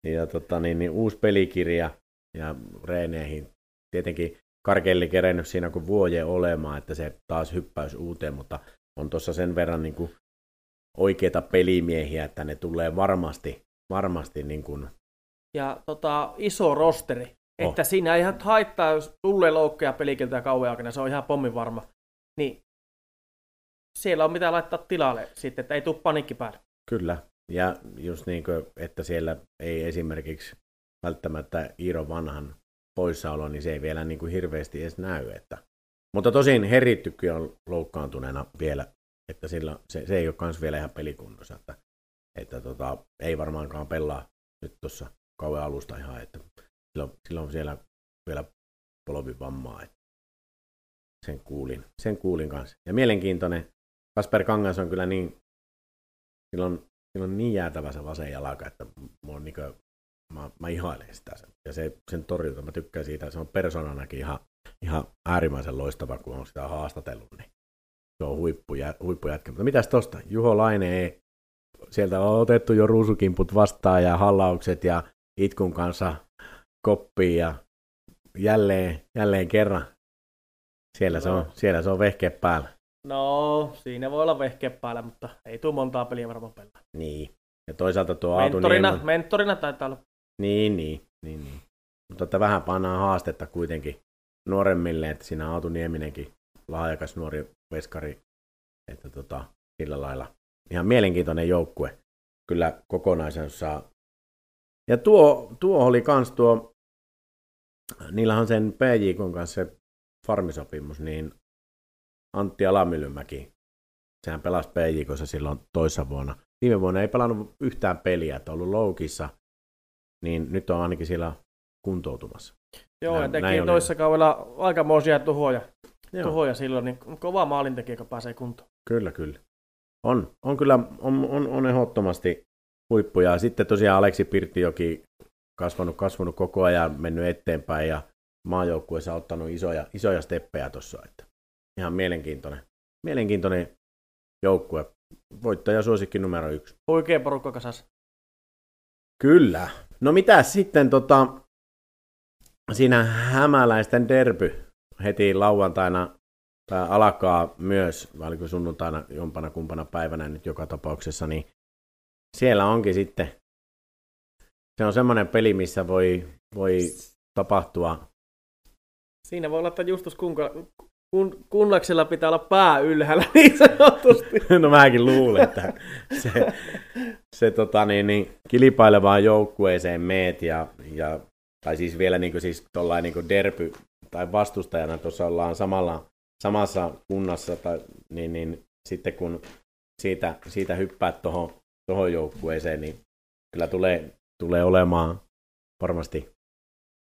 Ja tota, niin, niin, uusi pelikirja ja reeneihin. Tietenkin Karkelli kerennyt siinä kuin vuoje olemaan, että se taas hyppäys uuteen, mutta on tuossa sen verran niin kuin oikeita pelimiehiä, että ne tulee varmasti, varmasti niin kuin... Ja tota, iso rosteri, oh. että siinä ei ihan haittaa, jos tulee loukkeja pelikiltä kauan aikana, se on ihan pommin varma. Niin siellä on mitä laittaa tilalle sitten, että ei tule panikki päälle. Kyllä, ja just niin kuin, että siellä ei esimerkiksi välttämättä Iiro Vanhan poissaolo, niin se ei vielä niin kuin hirveästi edes näy. Että. Mutta tosin Herrittykin on loukkaantuneena vielä, että sillä, se, se ei ole myös vielä ihan pelikunnossa, että, että tota, ei varmaankaan pelaa nyt tuossa kauan alusta ihan, että silloin, silloin siellä vielä polvivammaa, että sen kuulin, sen kuulin kanssa. Ja mielenkiintoinen, Kasper Kangas on kyllä niin, sillä on niin jäätävä se vasen jalka, että on niin kuin, mä, mä ihailen sitä. Ja se, sen torjunta, mä tykkään siitä, se on persoonanakin ihan, ihan äärimmäisen loistava, kun on sitä haastatellut, niin se on huippu, huippujätkä. Mutta mitäs tosta? Juho Laine ei, sieltä on otettu jo ruusukimput vastaan ja hallaukset ja itkun kanssa koppiin ja jälleen, jälleen kerran siellä, no. se on, siellä se on vehke päällä. No, siinä voi olla vehke päällä, mutta ei tule montaa peliä varmaan pelaa. Niin. Ja toisaalta tuo mentorina, Niemen... mentorina taitaa olla. Niin, niin, niin, niin. Mutta että vähän pannaan haastetta kuitenkin nuoremmille, että siinä Aatu Nieminenkin lahjakas nuori veskari, että tota, sillä lailla ihan mielenkiintoinen joukkue kyllä kokonaisuudessaan. Ja tuo, tuo oli kans tuo, niillähän sen PJK kanssa se farmisopimus, niin Antti Alamylymäki, sehän pelasi PJKssa silloin toissa vuonna. Viime vuonna ei pelannut yhtään peliä, että ollut loukissa, niin nyt on ainakin siellä kuntoutumassa. Joo, näin, ja teki näin toissa oli... kaudella aikamoisia tuhoja, tuhoja silloin, niin kova maalintekijä, kun pääsee kuntoon. Kyllä, kyllä. On, on kyllä, on, on, on ehdottomasti huippuja. Sitten tosiaan Aleksi Pirttijoki kasvanut, kasvanut koko ajan, mennyt eteenpäin ja maajoukkueessa ottanut isoja, isoja steppejä tuossa. Että ihan mielenkiintoinen, mielenkiintoinen joukkue. Voittaja suosikki numero yksi. Oikein porukka kasas. Kyllä. No mitä sitten tota, siinä hämäläisten derby heti lauantaina tai alkaa myös, vai oliko sunnuntaina jompana kumpana päivänä nyt joka tapauksessa, niin siellä onkin sitten, se on semmoinen peli, missä voi, voi tapahtua. Siinä voi olla, että Justus Kunka, kun, kunnaksella pitää olla pää ylhäällä niin sanotusti. no mäkin luulen, että se, se tota, niin, niin, kilpailevaan joukkueeseen meet ja, ja tai siis vielä niin kuin, siis niin kuin derby tai vastustajana tuossa ollaan samalla, samassa kunnassa, tai, niin, niin sitten kun siitä, siitä hyppäät tuohon tohon joukkueeseen, niin kyllä tulee, tulee olemaan varmasti,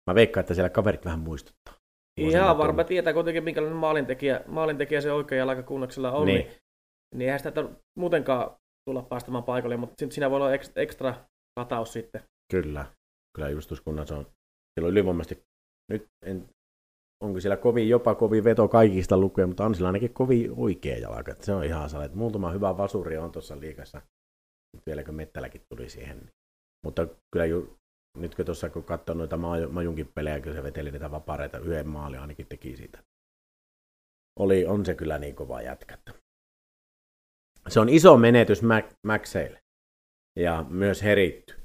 mä veikkaan, että siellä kaverit vähän muistuttaa. Ihan varma tietää kuitenkin, minkälainen maalintekijä, maalintekijä se oikein jalkakunnaksella on, niin. niin, niin eihän sitä muutenkaan tulla päästämään paikalle, mutta siinä voi olla ekstra kataus sitten. Kyllä, kyllä justuskunnassa on, siellä on ylivoimaisesti, nyt en, onko siellä kovin, jopa kovin veto kaikista lukuja, mutta on sillä ainakin kovin oikea jalka, se on ihan sale, että muutama hyvä vasuri on tuossa liikassa, vieläkö Mettäläkin tuli siihen. Mutta kyllä ju, nyt kun tuossa kun katsoo noita Majunkin pelejä, kun se veteli niitä vapareita, yhden maali ainakin teki siitä. Oli, on se kyllä niin kova jätkä. Se on iso menetys Maxeille ja myös heritty.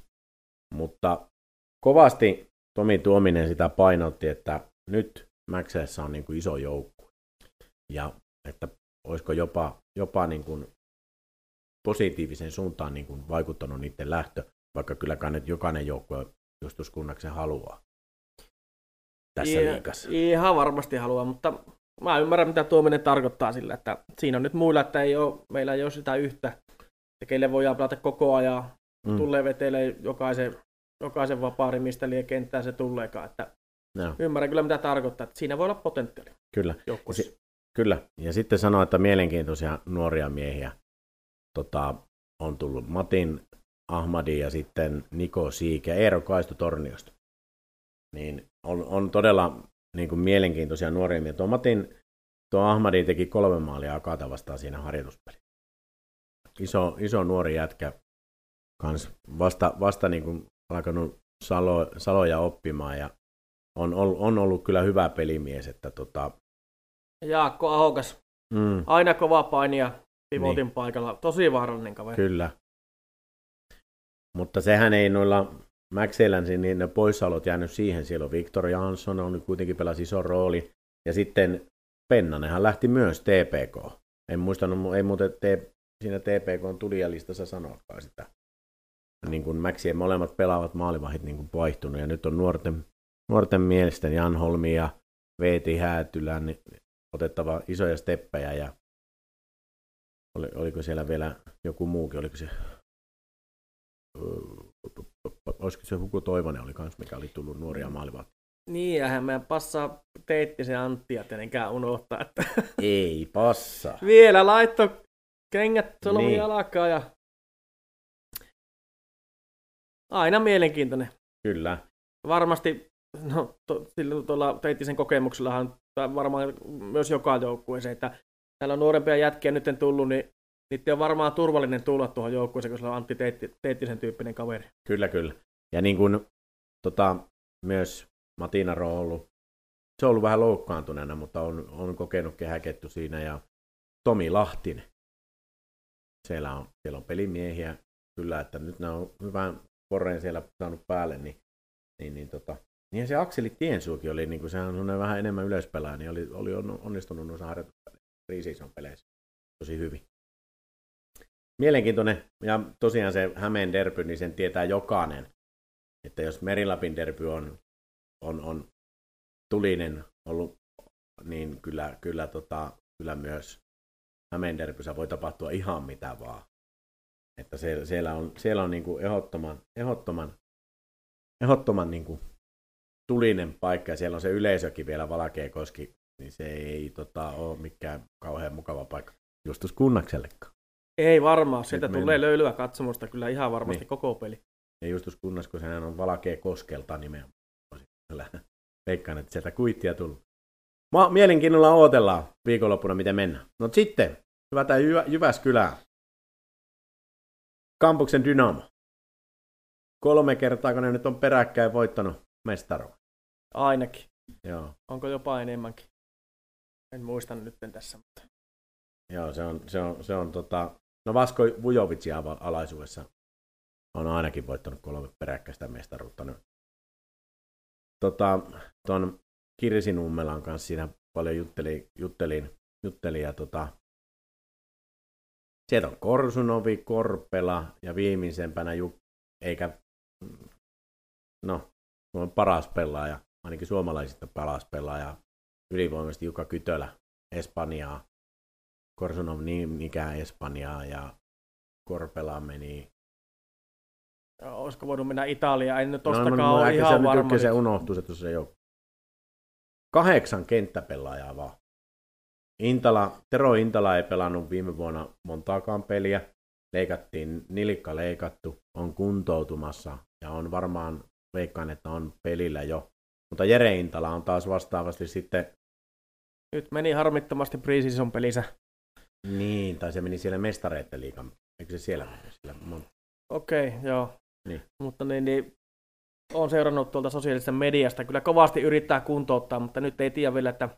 Mutta kovasti Tomi Tuominen sitä painotti, että nyt Maxeissa on niin kuin iso joukku. Ja että olisiko jopa, jopa niin kuin positiivisen suuntaan niin kuin vaikuttanut niiden lähtö, vaikka kylläkään nyt jokainen joukkue Kunnaksen haluaa tässä I, liikassa. Ihan varmasti haluaa, mutta mä ymmärrän, mitä tuominen tarkoittaa sillä, että siinä on nyt muilla, että ei ole, meillä ei ole sitä yhtä, ja keille voidaan pelata koko ajan, mm. tulee vetelee jokaisen jokaisen vapaari, mistä liian kenttään se tuleekaan. Että Joo. Ymmärrän kyllä, mitä tarkoittaa. Että siinä voi olla potentiaali Kyllä. Si- Kyllä. Ja sitten sanoa, että mielenkiintoisia nuoria miehiä tota, on tullut Matin Ahmadi ja sitten Niko Siik ja Eero Kaisto Torniosta. Niin on, on todella niin kuin mielenkiintoisia nuoria miehiä. Tuo Matin, tuo Ahmadi teki kolme maalia Akata vastaan siinä harjoituspelissä. Iso, iso nuori jätkä kans vasta, vasta niin kuin alkanut salo, saloja oppimaan ja on, on, on ollut kyllä hyvä pelimies, että tota, Jaakko Ahokas, mm, aina kova painija pivotin niin. paikalla. Tosi vaarallinen kaveri. Kyllä. Mutta sehän ei noilla Maxelänsin, niin ne poissaolot jäänyt siihen. Siellä on Victor Jansson, on kuitenkin pelasi iso rooli. Ja sitten Pennanenhan lähti myös TPK. En muistanut, ei muuten te, siinä TPK tulijalistassa sanoakaan sitä. Niin kuin Maxien molemmat pelaavat maalivahit niin kuin vaihtunut. Ja nyt on nuorten, nuorten mielesten Jan Holmi ja Veeti Häätylän niin otettava isoja steppejä. Ja oli, oliko siellä vielä joku muukin, oliko se olisiko se Huku Toivonen oli kans, mikä oli tullut nuoria maalivahtia. Niin, ja hän meidän passaa Teittisen Anttia tietenkään unohtaa, että Ei passa. vielä laitto kengät solmi Niin. niin. jalkaa ja aina mielenkiintoinen. Kyllä. Varmasti, no to, sillä tuolla Teittisen kokemuksellahan tai varmaan myös joka joukkueeseen, että täällä on nuorempia jätkiä nyt tullut, niin niiden on varmaan turvallinen tulla tuohon joukkueeseen, kun sillä on Antti Teitti, Teittisen tyyppinen kaveri. Kyllä, kyllä. Ja niin kuin tota, myös Matinaro on ollut, se on ollut vähän loukkaantuneena, mutta on, on kokenut kehäkettu siinä ja Tomi Lahtinen. Siellä on, siellä on pelimiehiä kyllä, että nyt nämä on hyvän korreen siellä saanut päälle, niin, niin, niin tota, niin se Akseli Tiensuukin oli, niin kuin, sehän on vähän enemmän yleispelaaja, niin oli, oli on- onnistunut noissa harjoituspeleissä, preseason peleissä tosi hyvin. Mielenkiintoinen, ja tosiaan se Hämeen derby, niin sen tietää jokainen, että jos Merilapin derby on, on, on tulinen ollut, niin kyllä, kyllä, tota, kyllä myös Hämeen derbyssä voi tapahtua ihan mitä vaan. Että siellä, siellä on, siellä on niin kuin ehdottoman, ehdottoman, ehdottoman niin kuin tulinen paikka ja siellä on se yleisökin vielä Valkeakoski, niin se ei tota, ole mikään kauhean mukava paikka Justus Kunnaksellekaan. Ei varmaan, sieltä Nyt tulee löylyä katsomusta kyllä ihan varmasti Niin. koko peli. Ja Justus Kunnas, kun sehän on Valkeakoskelta nimenomaan. Kyllä Veikkaan, että sieltä kuittia tullut. Ma- mielenkiinnolla odotellaan viikonloppuna, miten mennään. No sitten, hyvä tämä Jyvä- Jyväskylää. Kampuksen Dynamo. Kolme kertaa, kun ne nyt on peräkkäin voittanut mestaruuden. Ainakin. Joo, Onko jopa enemmänkin? En muista nyt tässä. Mutta... Joo se on, se on, se on tota, no Vasko Vujovicin ava- alaisuudessa on ainakin voittanut kolme peräkkäistä mestaruutta nyt. Tota, ton Kirsi Nummelan kanssa siinä paljon jutteli, juttelin, juttelin ja tota, sieltä on Korsunovi, Korpela ja viimeisempänä Juk, eikä, no, on paras pelaaja, ainakin suomalaisista paras pelaaja, ylivoimaisesti Jukka Kytölä, Espanjaa, Korsunov niin ikään Espanjaa ja Korpela meni. Olisiko voinut mennä Italiaan? En nyt no, tostakaan no, ole ihan se, varma. nyt se unohtuu se tuossa jo. Kahdeksan kenttäpelaajaa vaan. Intala, Tero Intala ei pelannut viime vuonna montaakaan peliä. Leikattiin, nilikka leikattu, on kuntoutumassa ja on varmaan, veikkaan, että on pelillä jo. Mutta Jere Intala on taas vastaavasti sitten, Nyt meni harmittomasti preseason pelissä. niin, tai se meni siellä mestareiden liikan, eikö se siellä? Siellä, Okei, okay, joo. Niin. Mutta niin, niin, olen seurannut tuolta sosiaalisesta mediasta. Kyllä kovasti yrittää kuntouttaa, mutta nyt ei tiedä vielä, että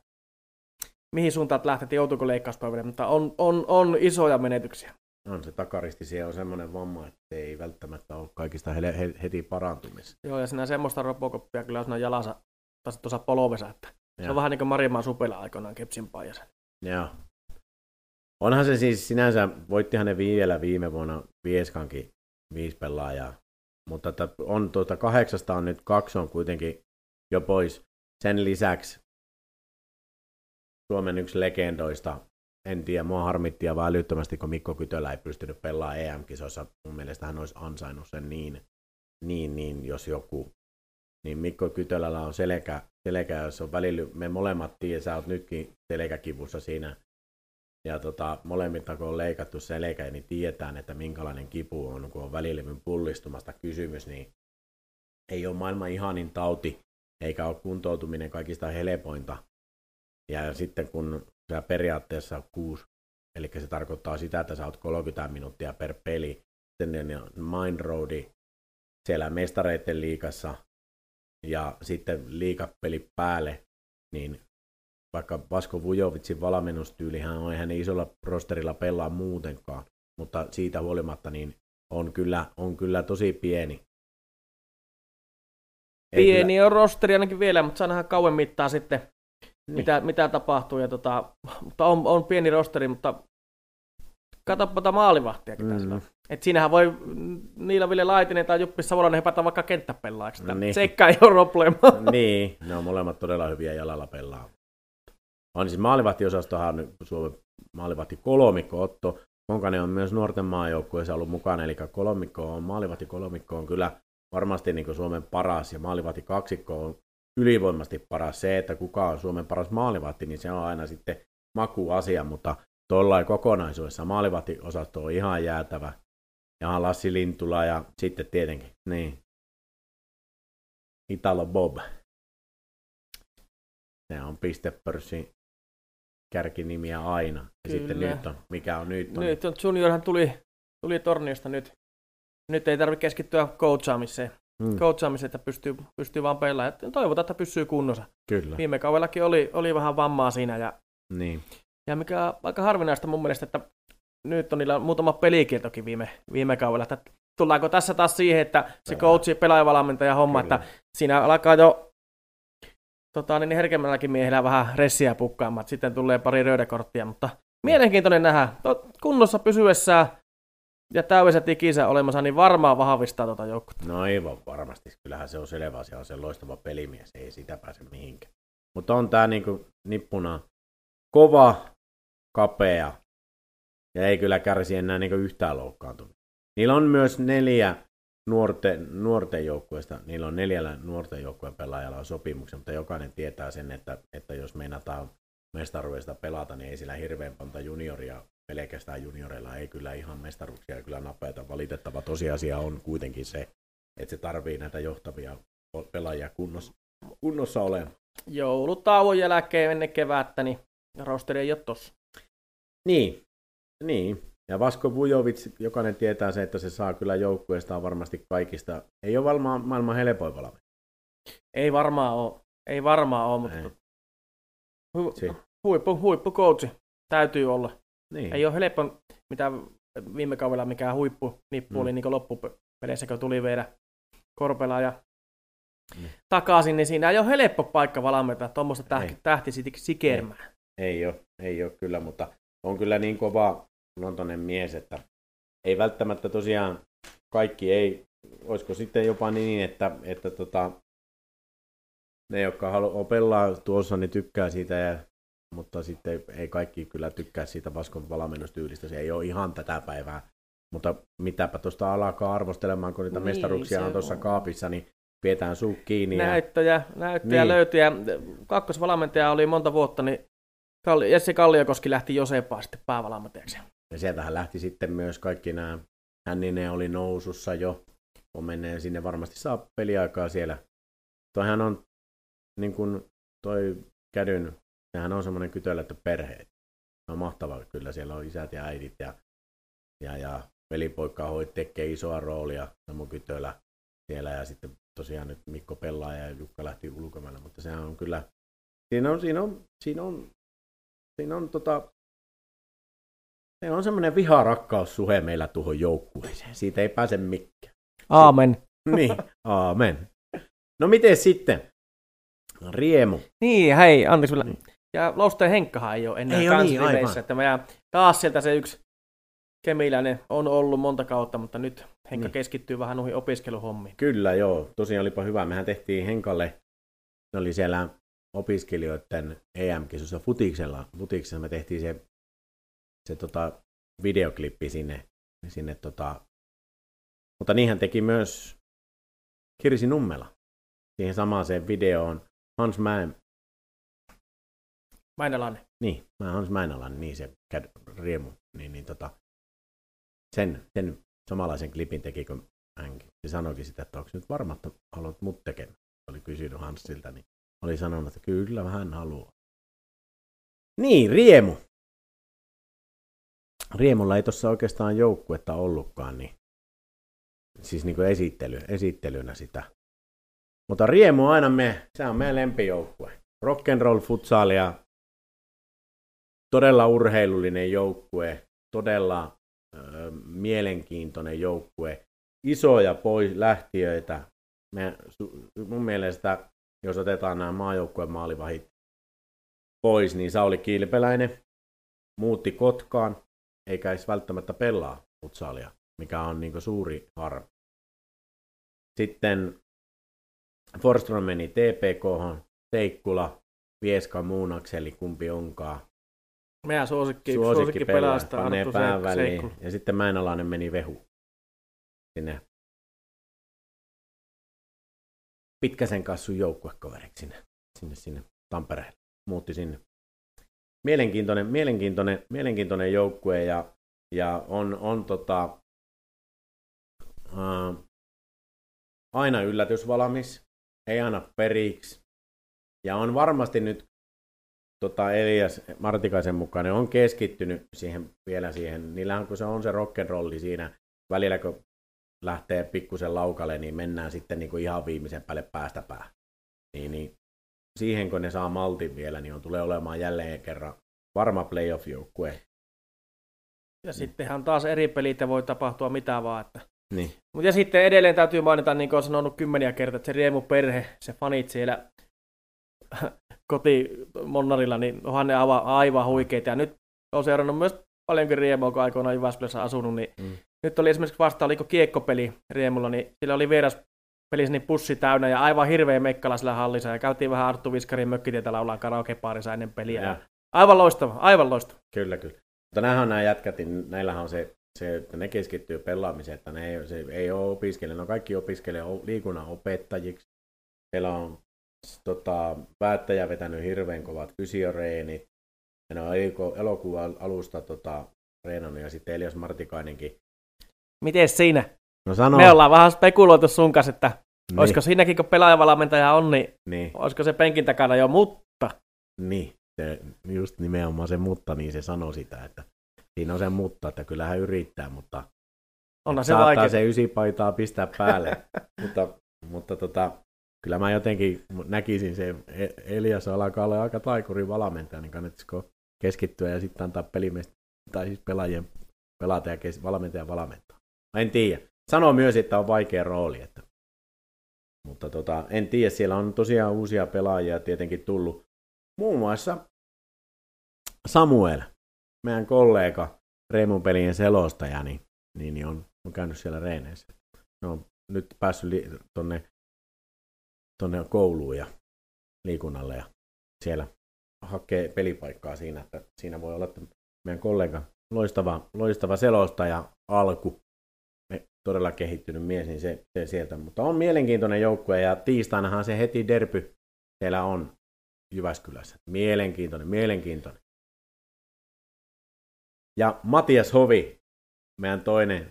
mihin suuntaan lähtee, joutuuko leikkauspäivälle. Mutta on, on, on isoja menetyksiä. On se takaristi, siellä on semmoinen vamma, että ei välttämättä ole kaikista he- he- heti parantumissa. Joo, ja siinä semmoista robokoppia kyllä on siinä jalassa, tai tuossa polvessa, että se on vähän niin kuin Marimaan supela aikoinaan Kepsin paijassa. Joo. Onhan se siis sinänsä, voittihan ne vielä viime vuonna Vieskankin viisi pelaajaa, mutta että on tuota kahdeksasta on nyt kaksi on kuitenkin jo pois. Sen lisäksi Suomen yksi legendoista, en tiedä, mua harmitti ja vaan älyttömästi, kun Mikko Kytölä ei pystynyt pelaamaan EM-kisoissa. Mun mielestä hän olisi ansainnut sen niin, niin, niin jos joku, niin Mikko Kytölällä on selkä, selkä jos on välillä, me molemmat tiedä, sä oot nytkin selkäkivussa siinä, ja tota, molemmilta kun on leikattu selkä, niin tiedetään, että minkälainen kipu on, kun on välilevyn pullistumasta kysymys, niin ei ole maailman ihanin tauti, eikä ole kuntoutuminen kaikista helpointa. Ja sitten kun sä periaatteessa kuusi, eli se tarkoittaa sitä, että sä oot 30 minuuttia per peli, sitten Mind Roadi siellä mestareiden liikassa ja sitten liikapeli päälle, niin vaikka Vasko Vujovitsin valmennustyylihän on ihan isolla rosterilla pelaa muutenkaan, mutta siitä huolimatta niin on kyllä, on kyllä tosi pieni. Ei pieni kyllä... on rosteri ainakin vielä, mutta saa nähdä kauan mittaa sitten, niin. mitä, mitä tapahtuu. Ja tota, mutta on, on pieni rosteri, mutta katsoppa tätä maalivahtiakin mm. Et siinähän voi Niila Ville Laitinen tai Juppi Savolainen hypätä vaikka kenttäpellaajaksi. Niin. Sekkä ei ole problema. niin, ne on molemmat todella hyviä jalalla pelaa. On siis maalivahtiosastohan Suomen maalivahti kolmikko Otto. Monkanen on myös nuorten maajoukkueessa ollut mukana, eli kolmikko on, maalivahti kolmikko on kyllä varmasti niin Suomen paras, ja maalivahti kaksikko on ylivoimasti paras. Se, että kuka on Suomen paras maalivahti, niin se on aina sitten makuasia, mutta tuollain kokonaisuudessa maalivahtiosasto on ihan jäätävä. Ja Lassi Lintula ja sitten tietenkin, niin, Italo Bob. Se on pistepörssin kärkinimiä aina. Ja Kyllä. sitten nyt on, mikä on nyt on. Nyt on, Juniorhan tuli, tuli torniosta nyt. Nyt ei tarvitse keskittyä coachaamiseen. Hmm. Coachaamiseen, että pystyy, pystyy vaan pelaamaan. Toivotaan, että pysyy kunnossa. Kyllä. Viime kaudellakin oli, oli vähän vammaa siinä. Ja, niin. ja mikä on aika harvinaista mun mielestä, että nyt on niillä muutama pelikieltokin viime, viime kaudella. Että tullaanko tässä taas siihen, että se coachi, pelaajavalmentaja homma, Kyllä. että siinä alkaa jo tota, niin herkemmälläkin miehellä vähän ressiä pukkaamaan, sitten tulee pari röydekorttia, mutta mielenkiintoinen nähdä. Kunnossa pysyessään ja täydelliset ikinsä olemassa, niin varmaan vahvistaa tuota joukkoa. No aivan varmasti. Kyllähän se on selvä, se on se loistava pelimies, ei sitä pääse mihinkään. Mutta on tämä niinku nippuna kova, kapea, ja ei kyllä kärsi enää niinku yhtään loukkaantunut. Niillä on myös neljä nuorten, nuorten joukkueesta, niillä on neljällä nuorten joukkueen pelaajalla on sopimuksia, mutta jokainen tietää sen, että, että jos meinataan mestaruudesta pelata, niin ei sillä hirveän monta junioria, pelkästään junioreilla ei kyllä ihan mestaruuksia kyllä napeita. Valitettava tosiasia on kuitenkin se, että se tarvii näitä johtavia pelaajia kunnossa, kunnossa olemaan. Joulutauon jälkeen ennen kevättä, niin rosteri ei ole tossa. Niin, niin. Ja Vasko Vujovic, jokainen tietää se, että se saa kyllä joukkueestaan varmasti kaikista. Ei ole varmaan maailman helpoin valmi. Ei varmaan ole. Ei varmaan ole, mutta hu, huippu, huippu coachi täytyy olla. Niin. Ei ole helppo, mitä viime kaudella mikään huippu nippu mm. oli niin loppupeleissä, kun tuli vielä Korpela ja mm. takaisin, niin siinä ei ole helppo paikka valmentaa tuommoista tähti, tähti sikermää. Ei. ei ole, ei ole kyllä, mutta on kyllä niin kova luontoinen mies, että ei välttämättä tosiaan kaikki ei, olisiko sitten jopa niin, että, että tota, ne, jotka haluaa pelaa tuossa, niin tykkää siitä, ja, mutta sitten ei kaikki kyllä tykkää siitä Vaskon valmennustyylistä, se ei ole ihan tätä päivää. Mutta mitäpä tuosta alkaa arvostelemaan, kun niitä niin, mestaruuksia on tuossa kaapissa, niin pidetään suu kiinni. Näyttöjä, näyttöjä niin. löytyy. Ja kakkosvalmentaja oli monta vuotta, niin Jesse Kalliokoski lähti Josepaa sitten päävalmentajaksi. Ja sieltähän lähti sitten myös kaikki nämä, Hänninen oli nousussa jo, on menee sinne varmasti saa peliaikaa siellä. Toihan on, niin kuin toi kädyn, sehän on semmoinen kytölä, että perheet. Se on mahtavaa, kyllä siellä on isät ja äidit ja, ja, ja velipoikka hoit, tekee isoa roolia, Samu Kytölä siellä ja sitten tosiaan nyt Mikko pelaa ja Jukka lähti ulkomaille, mutta sehän on kyllä, siinä on, siinä on, siinä on, siinä on tota, se on semmoinen viharakkaussuhe meillä tuohon joukkueeseen. Siitä ei pääse mikään. Aamen. niin, aamen. No miten sitten? Riemu. Niin, hei, anteeksi vielä. Niin. Ja Lousteen Henkkahan ei ole enää ei ole niin, että meidän, taas sieltä se yksi kemiläinen on ollut monta kautta, mutta nyt Henkka niin. keskittyy vähän noihin opiskeluhommiin. Kyllä, joo. Tosiaan olipa hyvä. Mehän tehtiin Henkalle, ne oli siellä opiskelijoiden EM-kisossa futiksella. Futiksella me tehtiin se se tota, videoklippi sinne, sinne tota, mutta niinhän teki myös Kirsi Nummela. Siihen samaiseen videoon Hans Mäen, Mäinälainen. niin, mä Hans Mäenalainen, niin se käd, riemu, niin, niin tota, sen, sen samanlaisen klipin teki, kun hänkin. Se sanoikin sitä, että onko nyt varma, että haluat mut tekemään. Oli kysynyt Hanssilta, niin oli sanonut, että kyllä hän haluaa. Niin, Riemu. Riemulla ei tuossa oikeastaan joukkuetta ollutkaan, niin siis niin kuin esittely, esittelynä sitä. Mutta Riemu aina me, se on meidän lempijoukkue. Rock'n'roll futsalia, todella urheilullinen joukkue, todella ö, mielenkiintoinen joukkue, isoja pois lähtiöitä. Me, mun mielestä, jos otetaan nämä maajoukkueen maalivahit pois, niin Sauli Kilpeläinen muutti Kotkaan, eikä edes välttämättä pelaa futsalia, mikä on niin suuri harmi. Sitten Forström meni TPK, Teikkula, Vieska, Muunakseli, kumpi onkaan. Meidän suosikki, Suosikki, suosikki panee pään se väliin. seikkulu. Ja sitten Mäinalainen meni Vehu sinne Pitkäsen kanssa sun joukkuekaveriksi sinne, sinne, sinne Tampereelle. Muutti sinne. Mielenkiintoinen, mielenkiintoinen, mielenkiintoinen joukkue ja, ja on, on tota, ää, aina yllätysvalmis, ei anna periksi. Ja on varmasti nyt tota Elias Martikaisen mukaan, ne on keskittynyt siihen, vielä siihen, niillähän kun se on se rock'n'rolli siinä, välillä kun lähtee pikkusen laukalle, niin mennään sitten niin kuin ihan viimeisen päälle päästä päähän. Niin, niin siihen kun ne saa maltin vielä, niin on tulee olemaan jälleen kerran varma playoff-joukkue. Ja sittenhän taas eri pelit voi tapahtua mitä vaan. Että. Niin. Mut ja sitten edelleen täytyy mainita, niin kuin olen sanonut kymmeniä kertaa, että se Riemu perhe, se fanit siellä koti Monnarilla, niin onhan ne aivan, aivan huikeita. Ja nyt olen seurannut myös paljonkin Riemua, kun aikoinaan Jyväskylässä asunut, niin Mm. Nyt oli esimerkiksi vasta, oliko kiekkopeli Riemulla, niin sillä oli vieras pelissä niin pussi täynnä ja aivan hirveä mekkala sillä hallissa ja käytiin vähän Arttu Viskarin mökkitietä laulaa karaokepaarissa ennen peliä. Ja, Aivan loistava, aivan loistava. kyllä, kyllä. Mutta nämähän on nämä jätkät, niin näillähän on se, se, että ne keskittyy pelaamiseen, että ne ei, se ei ole opiskelija, ne on kaikki opiskelija liikunnan opettajiksi. Siellä on tota, päättäjä vetänyt hirveän kovat fysioreenit, ja ne on elokuun alusta tota, treenannut, ja sitten Elias Martikainenkin. Miten siinä? No sano, Me ollaan vähän spekuloitu sun kanssa, että niin, olisiko siinäkin, kun pelaajavalmentaja on, niin niin, olisiko se penkin takana jo, mutta niin, se, just nimenomaan se mutta, niin se sanoi sitä, että siinä on se mutta, että kyllä hän yrittää, mutta onhan se saattaa vaikea. se ysipaitaa pistää päälle, mutta, mutta tota, kyllä mä jotenkin näkisin se, E- Elias alkaa olla aika taikuri valmentaja, niin kannattaisiko keskittyä ja sitten antaa pelimiestä, tai siis pelaajien pelata ja kes, valmentajan valmentaa. Mä en tiedä. Sanoo myös, että on vaikea rooli, että mutta tota, en tiedä, siellä on tosiaan uusia pelaajia tietenkin tullut. Muun muassa Samuel, meidän kollega, Reimun pelien selostaja, niin, niin, niin on, on käynyt siellä reeneissä. Ne on nyt päässyt li- tonne, tonne kouluun ja liikunnalle ja siellä hakee pelipaikkaa siinä, että siinä voi olla että meidän kollega loistava, loistava selostaja alku, todella kehittynyt mies, niin se, se sieltä. Mutta on mielenkiintoinen joukkue ja tiistainahan se heti derpy siellä on Jyväskylässä. Mielenkiintoinen, mielenkiintoinen. Ja Matias Hovi, meidän toinen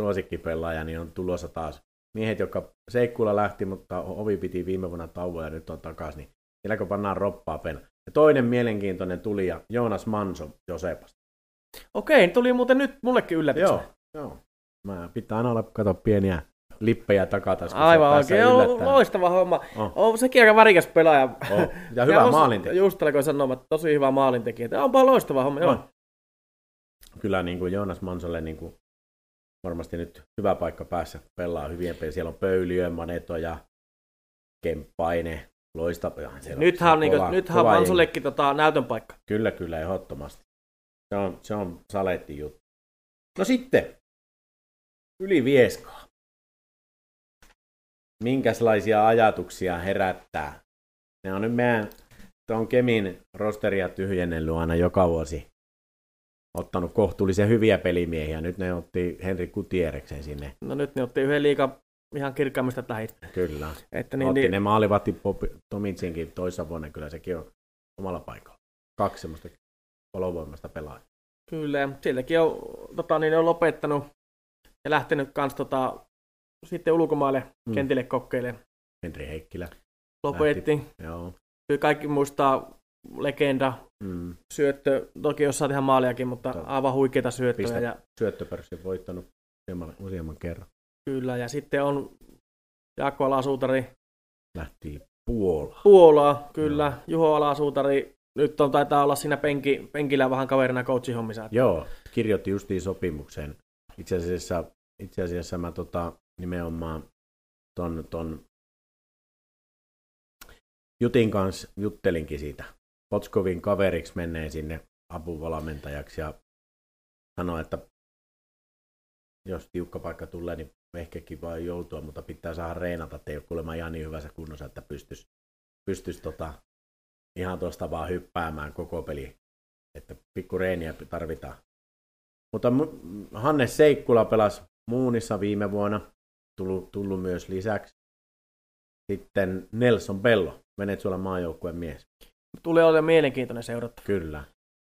suosikkipelaaja, niin on tulossa taas. Miehet, jotka seikkuulla lähti, mutta Hovi piti viime vuonna tauon ja nyt on takaisin, niin siellä kun pannaan roppaa pen. Ja toinen mielenkiintoinen tulija, Joonas Manso Josepasta. Okei, tuli muuten nyt mullekin yllätyksenä. Joo, joo. Mä pitää aina olla kato pieniä lippejä takataskussa. Aivan oikein, yllättää. loistava homma. Oh, On sekin aika värikäs pelaaja. oh. Ja hyvä os- maalintekijä. Just alkoin sanoa, että tosi hyvä maalintekijä. Onpa loistava homma, joo. On. Kyllä niin kuin Joonas Mansolle niin kuin varmasti nyt hyvä paikka päässä pelaa hyvien peliä. Siellä on Pöyliö, Maneto ja Kemppaine. Loistava. Nythän on, se niinku, kova- nythän on Mansollekin tota, näytön paikka. Kyllä, kyllä, ehdottomasti. Se on, se on saletti juttu. No sitten, yli Vieskaa. Minkälaisia ajatuksia herättää? Ne on nyt meidän tuon Kemin rosteria tyhjennellyt aina joka vuosi. Ottanut kohtuullisen hyviä pelimiehiä. Nyt ne otti Henri Kutiereksen sinne. No nyt ne otti yhden liikan ihan kirkkaimmista tähistä. Kyllä. Että niin, Otti niin, ne maalivahti Tomitsinkin toissa vuonna, kyllä sekin on omalla paikalla. Kaksi semmoista palovoimasta pelaajaa. Kyllä, sieltäkin on, tota, niin on lopettanut ja lähtenyt kans tota, sitten ulkomaille mm. kentille kokeilemaan. Henri Heikkilä. Lopetti. Joo. Kyllä kaikki muistaa legenda, mm. syöttö, toki jos saat ihan maaliakin, mutta Totta. aivan huikeita syöttöjä. Pistä ja... Syöttöpörssin voittanut useamman, useamman kerran. Kyllä, ja sitten on Jaakko Alasuutari. Lähti Puolaan. Puolaa, kyllä. No. Juho Alasuutari nyt on, taitaa olla siinä penki, penkillä vähän kaverina coachihommissa. Joo, kirjoitti justiin sopimukseen. Itse asiassa, itse asiassa mä tota, nimenomaan ton, ton Jutin kanssa juttelinkin siitä. Potskovin kaveriksi menee sinne apuvalmentajaksi ja sanoi, että jos tiukka paikka tulee, niin ehkä kiva joutua, mutta pitää saada reenata, että ei ole kuulemma ihan niin hyvässä kunnossa, että pystyisi pystyis tota, ihan tuosta vaan hyppäämään koko peli. Että pikku reeniä tarvitaan. Mutta Hannes Seikkula pelasi Muunissa viime vuonna, tullut, tullut myös lisäksi. Sitten Nelson Bello, Venezuelan maajoukkueen mies. Tulee olemaan mielenkiintoinen seurata. Kyllä.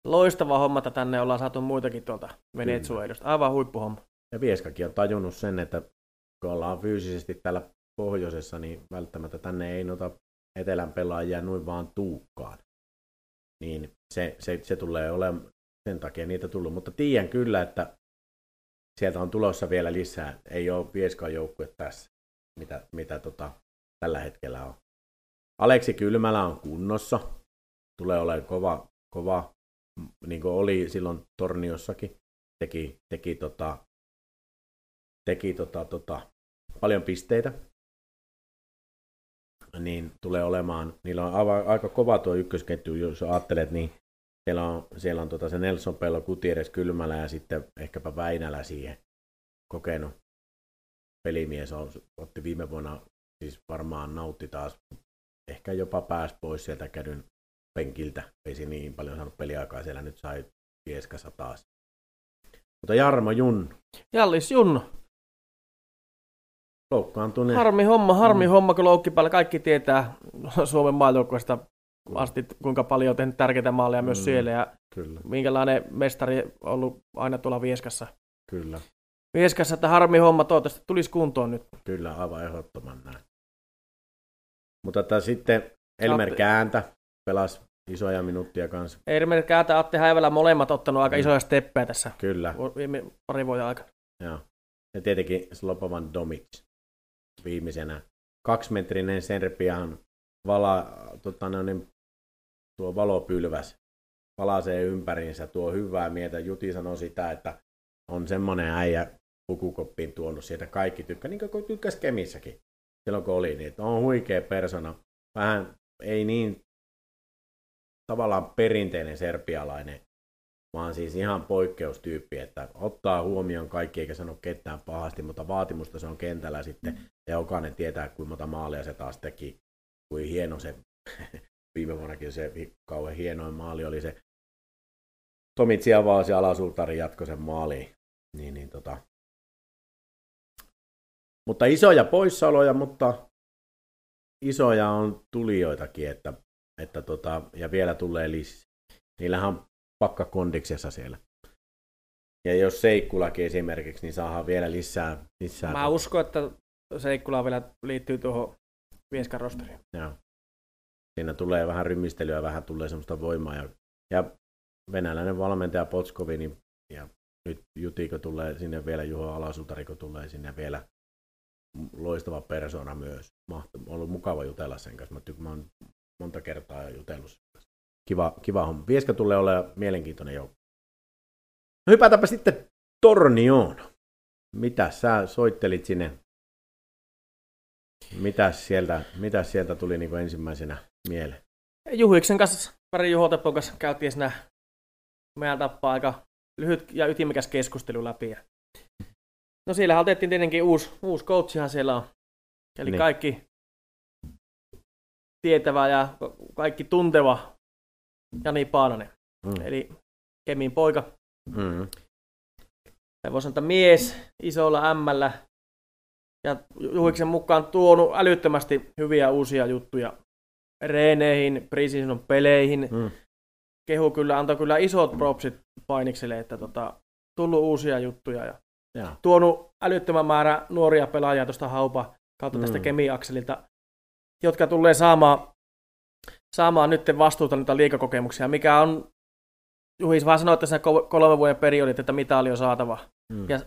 Loistava homma, että tänne ollaan saatu muitakin tuolta Venezuelasta. Aivan huippuhomma. Ja Vieskakin on tajunnut sen, että kun ollaan fyysisesti täällä pohjoisessa, niin välttämättä tänne ei noita etelän pelaajia noin vaan tuukkaan. Niin se, se, se tulee olemaan sen takia niitä tullut. Mutta tiedän kyllä, että sieltä on tulossa vielä lisää. Ei ole Vieskan joukkue tässä, mitä, mitä tota, tällä hetkellä on. Aleksi Kylmälä on kunnossa. Tulee olemaan kova, kova niin kuin oli silloin Torniossakin. Teki, teki, tota, teki tota, tota, paljon pisteitä niin tulee olemaan, niillä on aika kova tuo ykkösketju, jos ajattelet, niin siellä on, siellä on tota se Nelson Pello, Gutierrez Kylmälä ja sitten ehkäpä Väinälä siihen kokenut pelimies on, otti viime vuonna, siis varmaan nautti taas, ehkä jopa pääsi pois sieltä kädyn penkiltä, ei siinä niin paljon saanut peliaikaa, siellä nyt sai Pieskassa taas. Mutta Jarmo Jun. Jallis Jun. Loukkaantunut. Harmi homma, harmi mm. homma, kun loukki päällä. Kaikki tietää Suomen maajoukkueesta asti, kuinka paljon on tehnyt tärkeitä maaleja myös mm. siellä. Ja Kyllä. minkälainen mestari on ollut aina tuolla Vieskassa. Kyllä. Vieskassa, että harmi homma, toivottavasti tulisi kuntoon nyt. Kyllä, aivan ehdottoman näin. Mutta että sitten Elmer Atte... Kääntä pelasi isoja minuuttia kanssa. Elmer Kääntä, Atte Häivälä molemmat ottanut aika mm. isoja steppejä tässä. Kyllä. Viime pari vuoden aikana. Joo. Ja tietenkin Slobovan Domic viimeisenä. Kaksimetrinen Serbian vala, tota, no niin, tuo valopylväs palasee ympäriinsä, tuo hyvää mieltä. Juti sanoi sitä, että on semmoinen äijä pukukoppiin tuonut sieltä kaikki tykkää, niin kuin tykkäsi Kemissäkin silloin kun oli, niin että on huikea persona. Vähän ei niin tavallaan perinteinen serbialainen vaan siis ihan poikkeustyyppi, että ottaa huomioon kaikki eikä sano ketään pahasti, mutta vaatimusta se on kentällä sitten, ja jokainen tietää, kuinka monta maalia se taas teki, kuin hieno se, viime vuonnakin se kauhean hienoin maali oli se Tomi Tsiavaas ja Alasultari jatkoi sen maaliin. Niin, niin, tota. Mutta isoja poissaoloja, mutta isoja on tulijoitakin, että, että tota, ja vielä tulee lisää. Niillähän on pakkakondiksessa siellä. Ja jos Seikkulakin esimerkiksi, niin saadaan vielä lisää. lisää Mä uskon, että Seikkula vielä liittyy tuohon Vieskan rosteriin. Joo. Siinä tulee vähän rymistelyä, vähän tulee semmoista voimaa. Ja, ja venäläinen valmentaja Potskovi, niin, ja nyt Jutiko tulee sinne vielä, Juho Alasutariko tulee sinne vielä loistava persona myös. on ollut mukava jutella sen kanssa. Mä, tyk- mä oon monta kertaa jutellut kiva, kiva homma. Vieska tulee olemaan mielenkiintoinen joukko. No hypätäpä sitten Tornioon. Mitä sä soittelit sinne? Mitä sieltä, mitä sieltä tuli niin ensimmäisenä mieleen? Juhiksen kanssa, pari Juho Teppon kanssa käytiin siinä meidän tappaa aika lyhyt ja ytimekäs keskustelu läpi. No siellä otettiin tietenkin uusi, uusi coachihan siellä on. Eli niin. kaikki tietävä ja kaikki tunteva Jani Paananen. Mm. Eli Kemin poika. Mm. voisi sanoa, mies isolla ämmällä. ja Juhiksen mukaan tuonut älyttömästi hyviä uusia juttuja reeneihin, preseason peleihin. Mm. Kehu kyllä, antoi kyllä isot propsit painikselle, että tota, tullut uusia juttuja ja, ja. tuonut älyttömän määrä nuoria pelaajia tuosta haupa kautta mm. tästä kemiakselilta, jotka tulee saamaan, saamaan nyt vastuuta niitä liikakokemuksia, mikä on Juhis vaan sanoi tässä kolmen vuoden periodit, että mitä oli jo saatava. Mm. Ja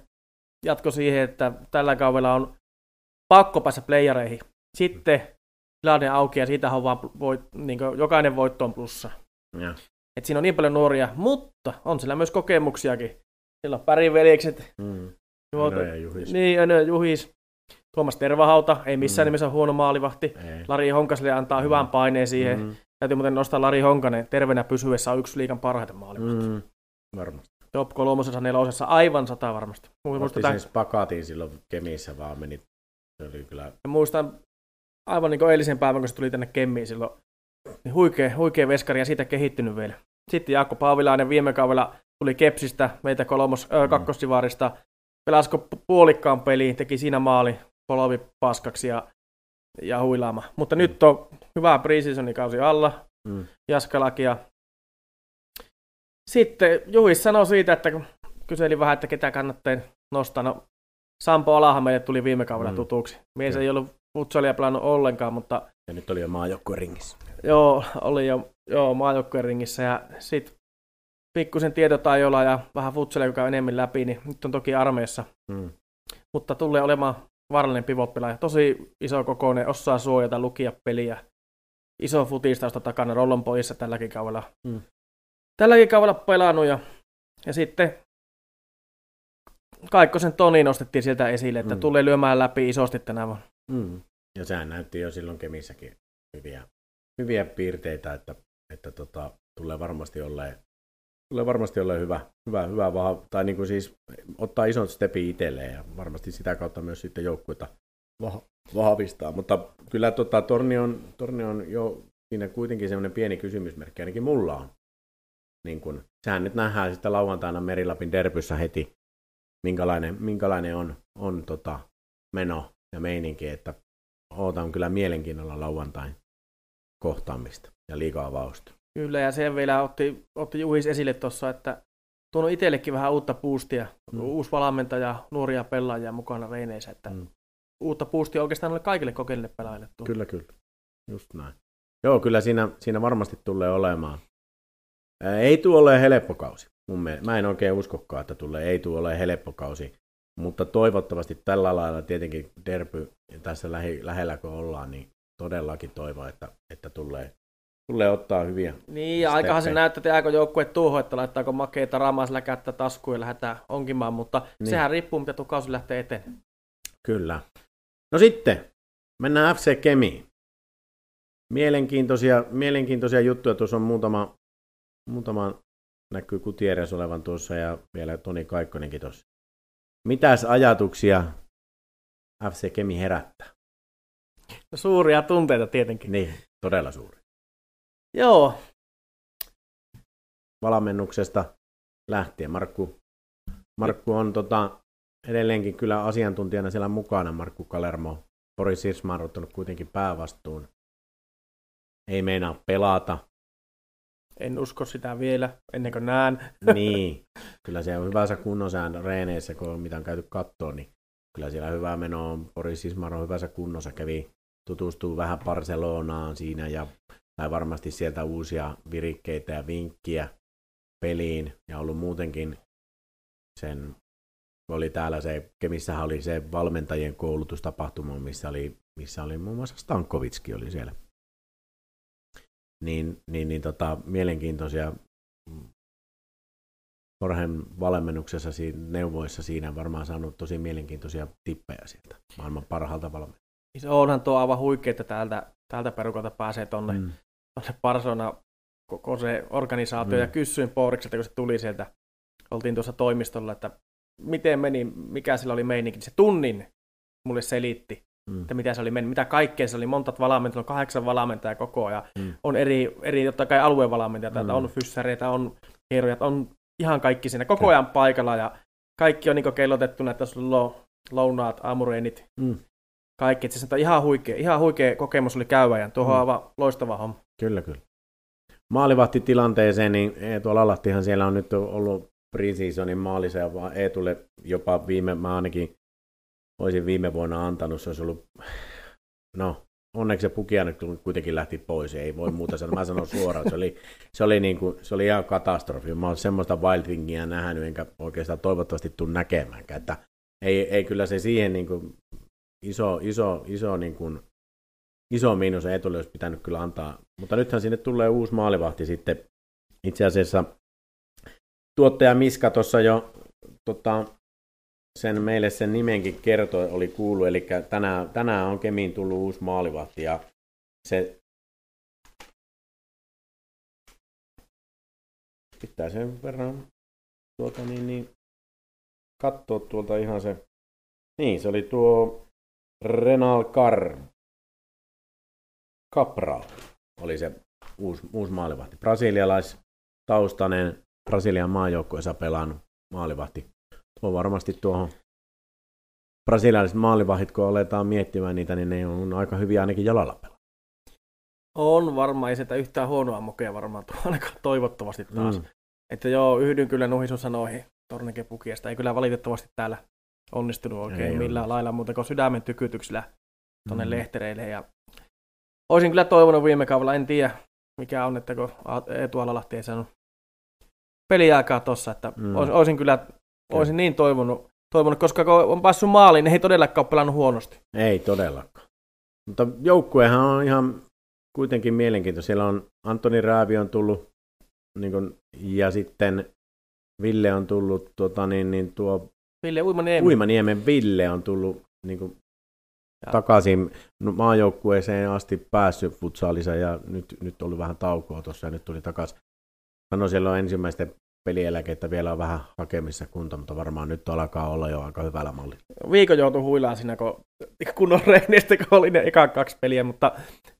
jatko siihen, että tällä kaudella on pakko päästä playereihin. Sitten tilanne auki ja siitä on vaan voit, niin jokainen voitto on plussa. Ja. Et siinä on niin paljon nuoria, mutta on siellä myös kokemuksiakin. Siellä on päriveljekset. Mm. Tuota, ja Juhis. Niin, Önö Juhis. Tuomas Tervahauta, ei missään mm. nimessä huono maalivahti. Ei. Lari Honkaselle antaa mm. hyvän paineen siihen. Mm. Täytyy muuten nostaa Lari Honkanen terveenä pysyessä on yksi liikan parhaita maalivahtia. Mm. Varmasti. Top kolmosessa nelosessa aivan sata varmasti. Otti sen spakatiin silloin Kemissä vaan meni. Se oli kyllä... Ja muistan aivan niin kuin eilisen päivän, kun se tuli tänne Kemmiin silloin. Niin huikea, huikea veskari ja siitä kehittynyt vielä. Sitten Jaakko Paavilainen viime kaudella tuli Kepsistä, meitä kolmos, ö, mm. kakkostivarista. Pelasko puolikkaan peliin, teki siinä maali, polovi paskaksi ja, ja huilaama. Mutta mm. nyt on hyvä preseasonin kausi alla, mm. Jaskalakia. Sitten Juhis sanoi siitä, että kun kyseli vähän, että ketä kannattaa nostaa. No, Sampo Alahan meille tuli viime kaudella mm. tutuksi. Mies ei ollut futsalia pelannut ollenkaan, mutta... Ja nyt oli jo maajoukkueen ringissä. Joo, oli jo joo, maajoukkueen ringissä ja sitten pikkusen tietotajolla ja vähän futsalia, joka on enemmän läpi, niin nyt on toki armeessa. Mm. Mutta tulee olemaan vaarallinen pivotpelaaja. Tosi iso kokoinen, osaa suojata, lukia peliä. Iso futistausta takana, rollon poissa tälläkin kaudella. Mm. Tälläkin kaudella pelannut ja, ja sitten Kaikkosen Toni nostettiin sieltä esille, että mm. tulee lyömään läpi isosti tänä vuonna. Mm. Ja sehän näytti jo silloin Kemissäkin hyviä, hyviä piirteitä, että, että tota, tulee varmasti olleen tulee varmasti olla hyvä, hyvä, hyvä vah- tai niin kuin siis ottaa ison stepi itselleen ja varmasti sitä kautta myös sitten joukkuetta vah- vahvistaa. Mutta kyllä tota, Torni, on, Torni on jo siinä kuitenkin semmoinen pieni kysymysmerkki, ainakin mulla on. Niin kun, sehän nyt nähdään sitten lauantaina Merilapin derbyssä heti, minkälainen, minkälainen on, on tota, meno ja meininki, että ootan kyllä mielenkiinnolla lauantain kohtaamista ja liikaa avausta. Kyllä, ja sen vielä otti, otti Juhis esille tuossa, että tuonut itsellekin vähän uutta puustia, mm. uusi valmentaja, nuoria pelaajia mukana reineissä, että mm. uutta puustia oikeastaan ole kaikille kokeille pelaajille. Tuo. Kyllä, kyllä. Just näin. Joo, kyllä siinä, siinä varmasti tulee olemaan. Ei tule ole helppo kausi. Mun mielestä. Mä en oikein uskokaan, että tulee. Ei tule ole helppo kausi. Mutta toivottavasti tällä lailla tietenkin derby tässä lähi, lähellä kun ollaan, niin todellakin toivon, että, että tulee, tulee ottaa hyviä Niin, ja aikahan se näyttää, että jääkö joukkue tuohon, että laittaako makeita ramaisella kättä taskuun ja lähdetään onkimaan, mutta niin. sehän riippuu, mitä tuo kausi lähtee eteen. Kyllä. No sitten, mennään FC Kemiin. Mielenkiintoisia, mielenkiintoisia juttuja, tuossa on muutama, muutama näkyy Kutieres olevan tuossa ja vielä Toni Kaikkonenkin tuossa. Mitäs ajatuksia FC Kemi herättää? No, suuria tunteita tietenkin. Niin, todella suuri. Joo. Valmennuksesta lähtien. Markku, Markku on tota, edelleenkin kyllä asiantuntijana siellä mukana. Markku Kalermo. Boris Sirsma on ottanut kuitenkin päävastuun. Ei meinaa pelata. En usko sitä vielä, ennen kuin näen. Niin, kyllä se on hyvässä kunnossa reeneissä, kun mitä on käyty kattoon, niin kyllä siellä hyvä meno on. Boris Ismar on hyvässä kunnossa, kävi tutustuu vähän Barcelonaan siinä ja sai varmasti sieltä uusia virikkeitä ja vinkkiä peliin ja ollut muutenkin sen oli täällä se, Kemissähän oli se valmentajien koulutustapahtuma, missä oli, missä oli muun muassa Stankovitski oli siellä. Niin, niin, niin tota, mielenkiintoisia Jorgen valmennuksessa, siinä, neuvoissa siinä varmaan saanut tosi mielenkiintoisia tippejä sieltä maailman parhaalta valmennuksesta. Se onhan tuo aivan huikea, että täältä, täältä perukolta pääsee tuonne mm. Parsona koko se organisaatio, mm. ja kysyin Porikselta, kun se tuli sieltä, oltiin tuossa toimistolla, että miten meni, mikä sillä oli meininki. Se tunnin mulle selitti, mm. että mitä se oli mennyt, mitä kaikkea se oli, monta valmentajaa, on kahdeksan valmentajaa koko ajan, mm. on eri, eri totta kai aluevalmentajia, mm. on fyssäreitä, on hieroja, on ihan kaikki siinä koko ajan paikalla, ja kaikki on niin kellotettuna, että sulla on lounaat, aamureenit, mm. kaikki. Se on ihan huikea, ihan huikea kokemus oli käyvä ja tuohon mm. aivan loistava homma. Kyllä, kyllä. Maalivahtitilanteeseen, niin tuolla Allattihan siellä on nyt ollut preseasonin maalissa ja Eetulle jopa viime, mä ainakin olisin viime vuonna antanut, se olisi ollut, no onneksi se pukia nyt kuitenkin lähti pois, ei voi muuta sanoa, mä sanon suoraan, se oli, se oli, niin kuin, se oli ihan katastrofi, mä olen semmoista wildingia nähnyt, enkä oikeastaan toivottavasti tule näkemäänkään, että ei, ei kyllä se siihen niin kuin iso, iso, iso, niin kuin, iso miinus ei tule, olisi pitänyt kyllä antaa, mutta nythän sinne tulee uusi maalivahti sitten, itse asiassa tuottaja Miska tuossa jo tota, sen meille sen nimenkin kertoi, oli kuullut, eli tänään, tänään on Kemiin tullut uusi maalivahti ja se pitää sen verran tuota niin, niin katsoa tuolta ihan se, niin se oli tuo Renal Car Capra oli se uusi, uusi maalivahti. Brasilialaistaustainen Brasilian maajoukkueessa pelannut maalivahti tuo varmasti tuohon brasilialaiset maalivahit, kun aletaan miettimään niitä, niin ne on aika hyviä ainakin jalalla pelaa. On varmaan, ei sitä yhtään huonoa mokea varmaan tuo ainakaan toivottavasti taas. Mm. Että joo, yhdyn kyllä noihin sun sanoihin Tornike Pukiesta. Ei kyllä valitettavasti täällä onnistunut oikein ei millään ole. lailla muuta kuin sydämen tykytyksellä tuonne mm. lehtereille. Ja olisin kyllä toivonut viime kaudella, en tiedä mikä on, että kun Eetu Alalahti ei saanut peliaikaa tossa, että mm. olisin kyllä Olisin niin toivonut, toivonut, koska kun on päässyt maaliin, niin ei todellakaan pelannut huonosti. Ei todellakaan. Mutta joukkuehan on ihan kuitenkin mielenkiintoinen. Siellä on Antoni Raavi on tullut, niin kuin, ja sitten Ville on tullut, tuota, niin, niin tuo Ville Uimaniemen. Uimaniemen Ville on tullut niin kuin, takaisin maajoukkueeseen asti päässyt futsaalissa ja nyt, nyt oli vähän taukoa tuossa ja nyt tuli takaisin. Sanoi siellä on ensimmäisten pelieläkettä vielä on vähän hakemissa kunta, mutta varmaan nyt alkaa olla jo aika hyvällä malli. Viikon joutui huilaan siinä, kun kunnon reinistä, kun oli ne eka kaksi peliä, mutta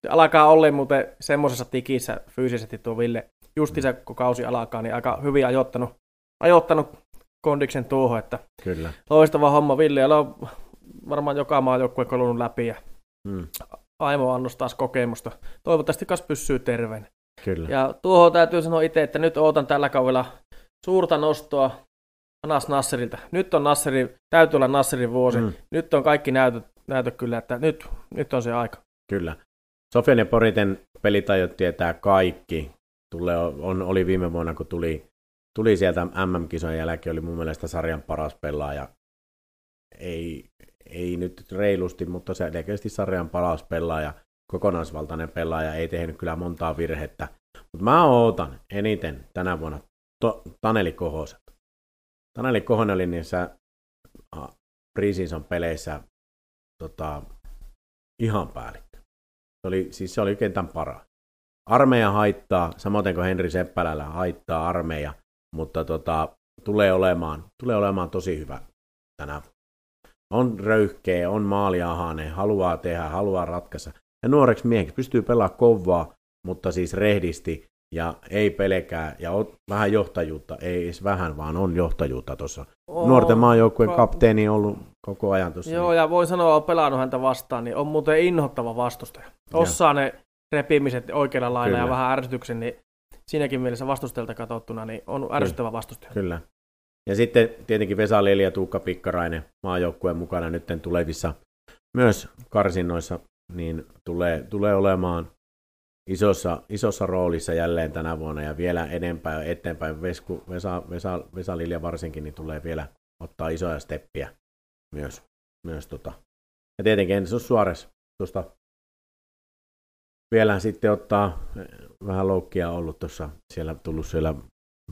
alkaa olla muuten semmoisessa tikissä fyysisesti tuo Ville. Justiinsa kun kausi alkaa, niin aika hyvin ajoittanut, ajoittanut kondiksen tuohon, että Kyllä. loistava homma Ville, ja on varmaan joka maajoukkue kolunut läpi, ja hmm. Aimo annos taas kokemusta. Toivottavasti kas pysyy terveen. Kyllä. Ja tuohon täytyy sanoa itse, että nyt ootan tällä kaudella suurta nostoa Anas Nasserilta. Nyt on Nasseri, täytyy olla Nasserin vuosi. Mm. Nyt on kaikki näytöt, näytöt kyllä, että nyt, nyt on se aika. Kyllä. Sofian ja Poriten pelitajot tietää kaikki. Tule, on, oli viime vuonna, kun tuli, tuli sieltä MM-kisojen jälkeen, oli mun mielestä sarjan paras pelaaja. Ei, ei nyt reilusti, mutta selkeästi sarjan paras pelaaja, kokonaisvaltainen pelaaja, ei tehnyt kyllä montaa virhettä. Mutta mä ootan eniten tänä vuonna to, Taneli Kohoset. Taneli Kohonen oli niissä preseason peleissä tota, ihan päällikkö. Se oli, siis se oli kentän paras. Armeija haittaa, samoin kuin Henri Seppälällä haittaa armeija, mutta tota, tulee, olemaan, tulee olemaan tosi hyvä tänä On röyhkeä, on maaliahainen, haluaa tehdä, haluaa ratkaista. Ja nuoreksi mieheksi pystyy pelaamaan kovaa, mutta siis rehdisti ja ei pelkää, ja on vähän johtajuutta, ei edes vähän, vaan on johtajuutta tuossa. Nuorten maajoukkueen ka- kapteeni on ollut koko ajan tuossa. Joo, niin. ja voin sanoa, että pelannut häntä vastaan, niin on muuten inhottava vastustaja. Osaa ne repimiset oikealla lailla Kyllä. ja vähän ärsytyksen, niin siinäkin mielessä vastustajalta katsottuna, niin on ärsyttävä vastustaja. Kyllä. Ja sitten tietenkin Vesa Leli ja Tuukka Pikkarainen maajoukkueen mukana nyt tulevissa myös karsinnoissa, niin tulee, tulee olemaan isossa, isossa roolissa jälleen tänä vuonna ja vielä enempää eteenpäin. Vesku, Vesa, Vesa, Vesa Lilja varsinkin niin tulee vielä ottaa isoja steppiä myös. myös tota. Ja tietenkin Enzo Suores tuosta vielä sitten ottaa vähän loukkia ollut tuossa, siellä tullut siellä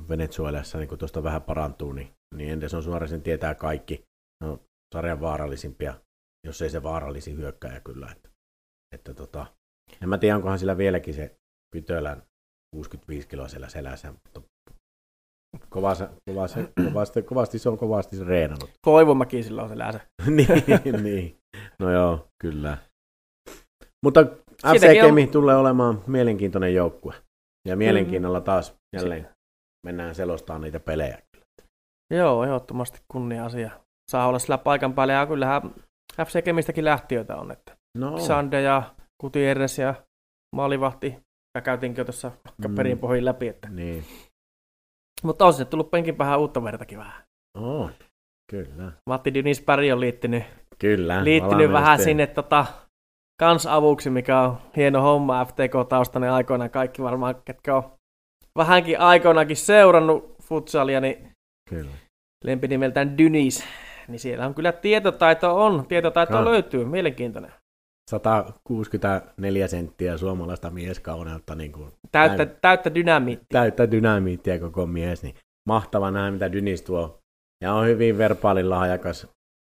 Venezuelassa, niin kun tuosta vähän parantuu, niin, niin Enderson Suoresin tietää kaikki. No, sarjan vaarallisimpia, jos ei se vaarallisi hyökkäjä kyllä. Että, että tota, en mä tiedä, onkohan sillä vieläkin se Pytölän 65 kiloa siellä selässä, mutta kovasti, kovasti, kovasti, kovasti, se on kovasti se reenannut. Koivumäki sillä on selässä. niin, niin, no joo, kyllä. Mutta FC Kemi on... tulee olemaan mielenkiintoinen joukkue. Ja mielenkiinnolla taas jälleen mennään selostamaan niitä pelejä. Joo, ehdottomasti kunnia-asia. saa olla sillä paikan päällä. Ja kyllähän FC Kemistäkin lähtiöitä on, että No, Sande ja Gutierrez ja Maalivahti, ja käytiinkin jo tuossa Mm. perin pohjin läpi. Että. niin. Mutta on sinne tullut penkin päähän uutta vertakin vähän. On, kyllä. Matti Dynis Päri on liittynyt, Kyllä. liittynyt vähän sinne tota, kans avuksi, mikä on hieno homma FTK-taustainen aikoina. Kaikki varmaan, ketkä on vähänkin aikoinakin seurannut futsalia, niin Kyllä. lempinimeltään Dynis. Niin siellä on kyllä tietotaito on, tietotaito Ah. löytyy, mielenkiintoinen. 164 senttiä suomalaista mieskauneutta, niin kuin Täyttä, Näin. täyttä dynamiittia. täyttä dynamiittia koko mies, niin mahtava nähdä, mitä Dynis tuo. Ja on hyvin verbaalilahjakas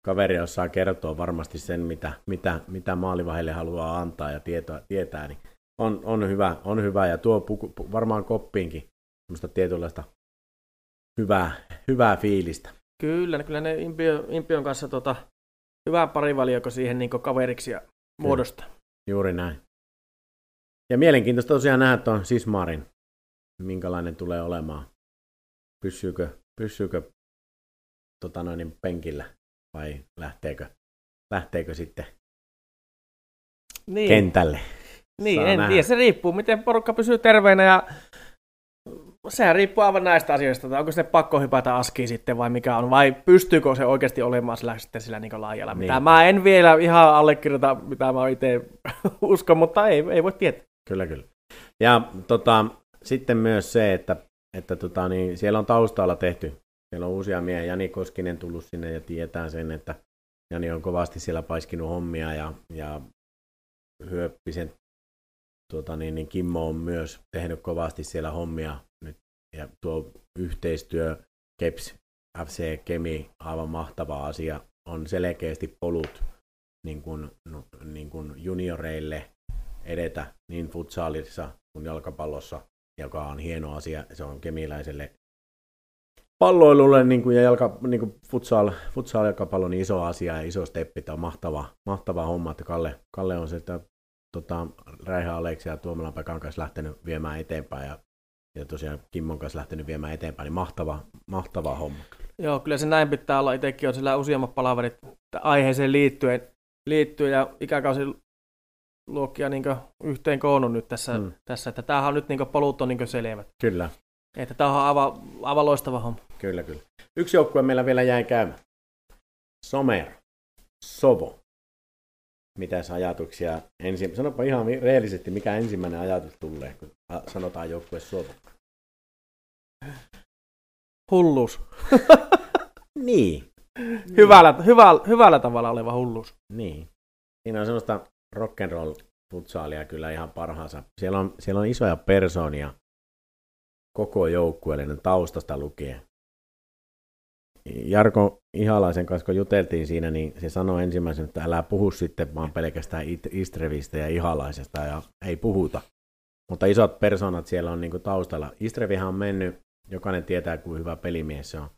kaveri, osaa kertoa varmasti sen, mitä, mitä, mitä maalivahille haluaa antaa ja tietoa, tietää, niin on, on, hyvä, on hyvä ja tuo puku, pu, varmaan koppiinkin semmoista tietynlaista hyvää, hyvää fiilistä. Kyllä, kyllä ne Impio, Impion kanssa tota, hyvä parivalioko siihen niin kaveriksi ja muodostaa. Juuri näin. Ja mielenkiintoista tosiaan nähdä tuon Sismarin, minkälainen tulee olemaan. Pysyykö, pysyykö tota noin, niin penkillä vai lähteekö, lähteekö sitten Niin, kentälle? niin Saa en nähdä. tiedä, se riippuu, miten porukka pysyy terveenä ja sehän riippuu aivan näistä asioista, että onko se pakko hypätä askiin sitten vai mikä on, vai pystyykö se oikeasti olemaan sillä, sitten sillä niin laajalla. Niin. Mitä mä en vielä ihan allekirjoita, mitä mä itse uskon, mutta ei, ei voi tietää. Kyllä, kyllä. Ja tota, sitten myös se, että, että tota, niin siellä on taustalla tehty, siellä on uusia miehiä, Jani Koskinen tullut sinne ja tietää sen, että Jani on kovasti siellä paiskinut hommia ja, ja Hyöppisen tuota, niin, niin Kimmo on myös tehnyt kovasti siellä hommia ja tuo yhteistyö Keps FC Kemi aivan mahtava asia on selkeästi polut niin kuin, no, niin kuin junioreille edetä niin futsalissa kuin jalkapallossa, joka on hieno asia. Se on kemiläiselle palloilulle niin kuin, ja jalka, niin kuin futsal, futsal jalkapallon iso asia ja iso steppi. Tämä on mahtava, mahtava homma, että Kalle, Kalle on sitä tota, Räihä Aleksi ja Tuomalan Pekan kanssa lähtenyt viemään eteenpäin ja, ja tosiaan Kimmon kanssa lähtenyt viemään eteenpäin, niin mahtava, mahtava homma. Joo, kyllä se näin pitää olla. Itsekin on sillä useammat palaverit aiheeseen liittyen, liittyen ja ikäkausiluokkia niin yhteen koonnut nyt tässä, Mm. mm. tässä että tämähän on nyt niin polut on niin selvät. Kyllä, Että tämä on aivan, aivan loistava homma. kyllä, kyllä. Yksi joukkue meillä vielä jäi käymään. Somer, Sovo. Mitäs ajatuksia? Ensi... Sanopa ihan rehellisesti, mikä ensimmäinen ajatus tulee, kun sanotaan joukkue Sovo. Hulluus. Niin. Hyvällä, hyvällä, hyvällä tavalla oleva hulluus. Niin. Siinä on semmoista rock'n'roll futsaalia kyllä ihan parhaansa. Siellä on, siellä on isoja persoonia koko joukkueellinen taustasta lukien. Jarko Ihalaisen kanssa, kun juteltiin siinä, niin se sanoi ensimmäisenä, että älä puhu sitten vaan pelkästään Istrevistä ja Ihalaisesta, ja ei puhuta. Mutta isot persoonat siellä on niinku taustalla. Istrevihän on mennyt, jokainen tietää, kuin hyvä pelimies se on.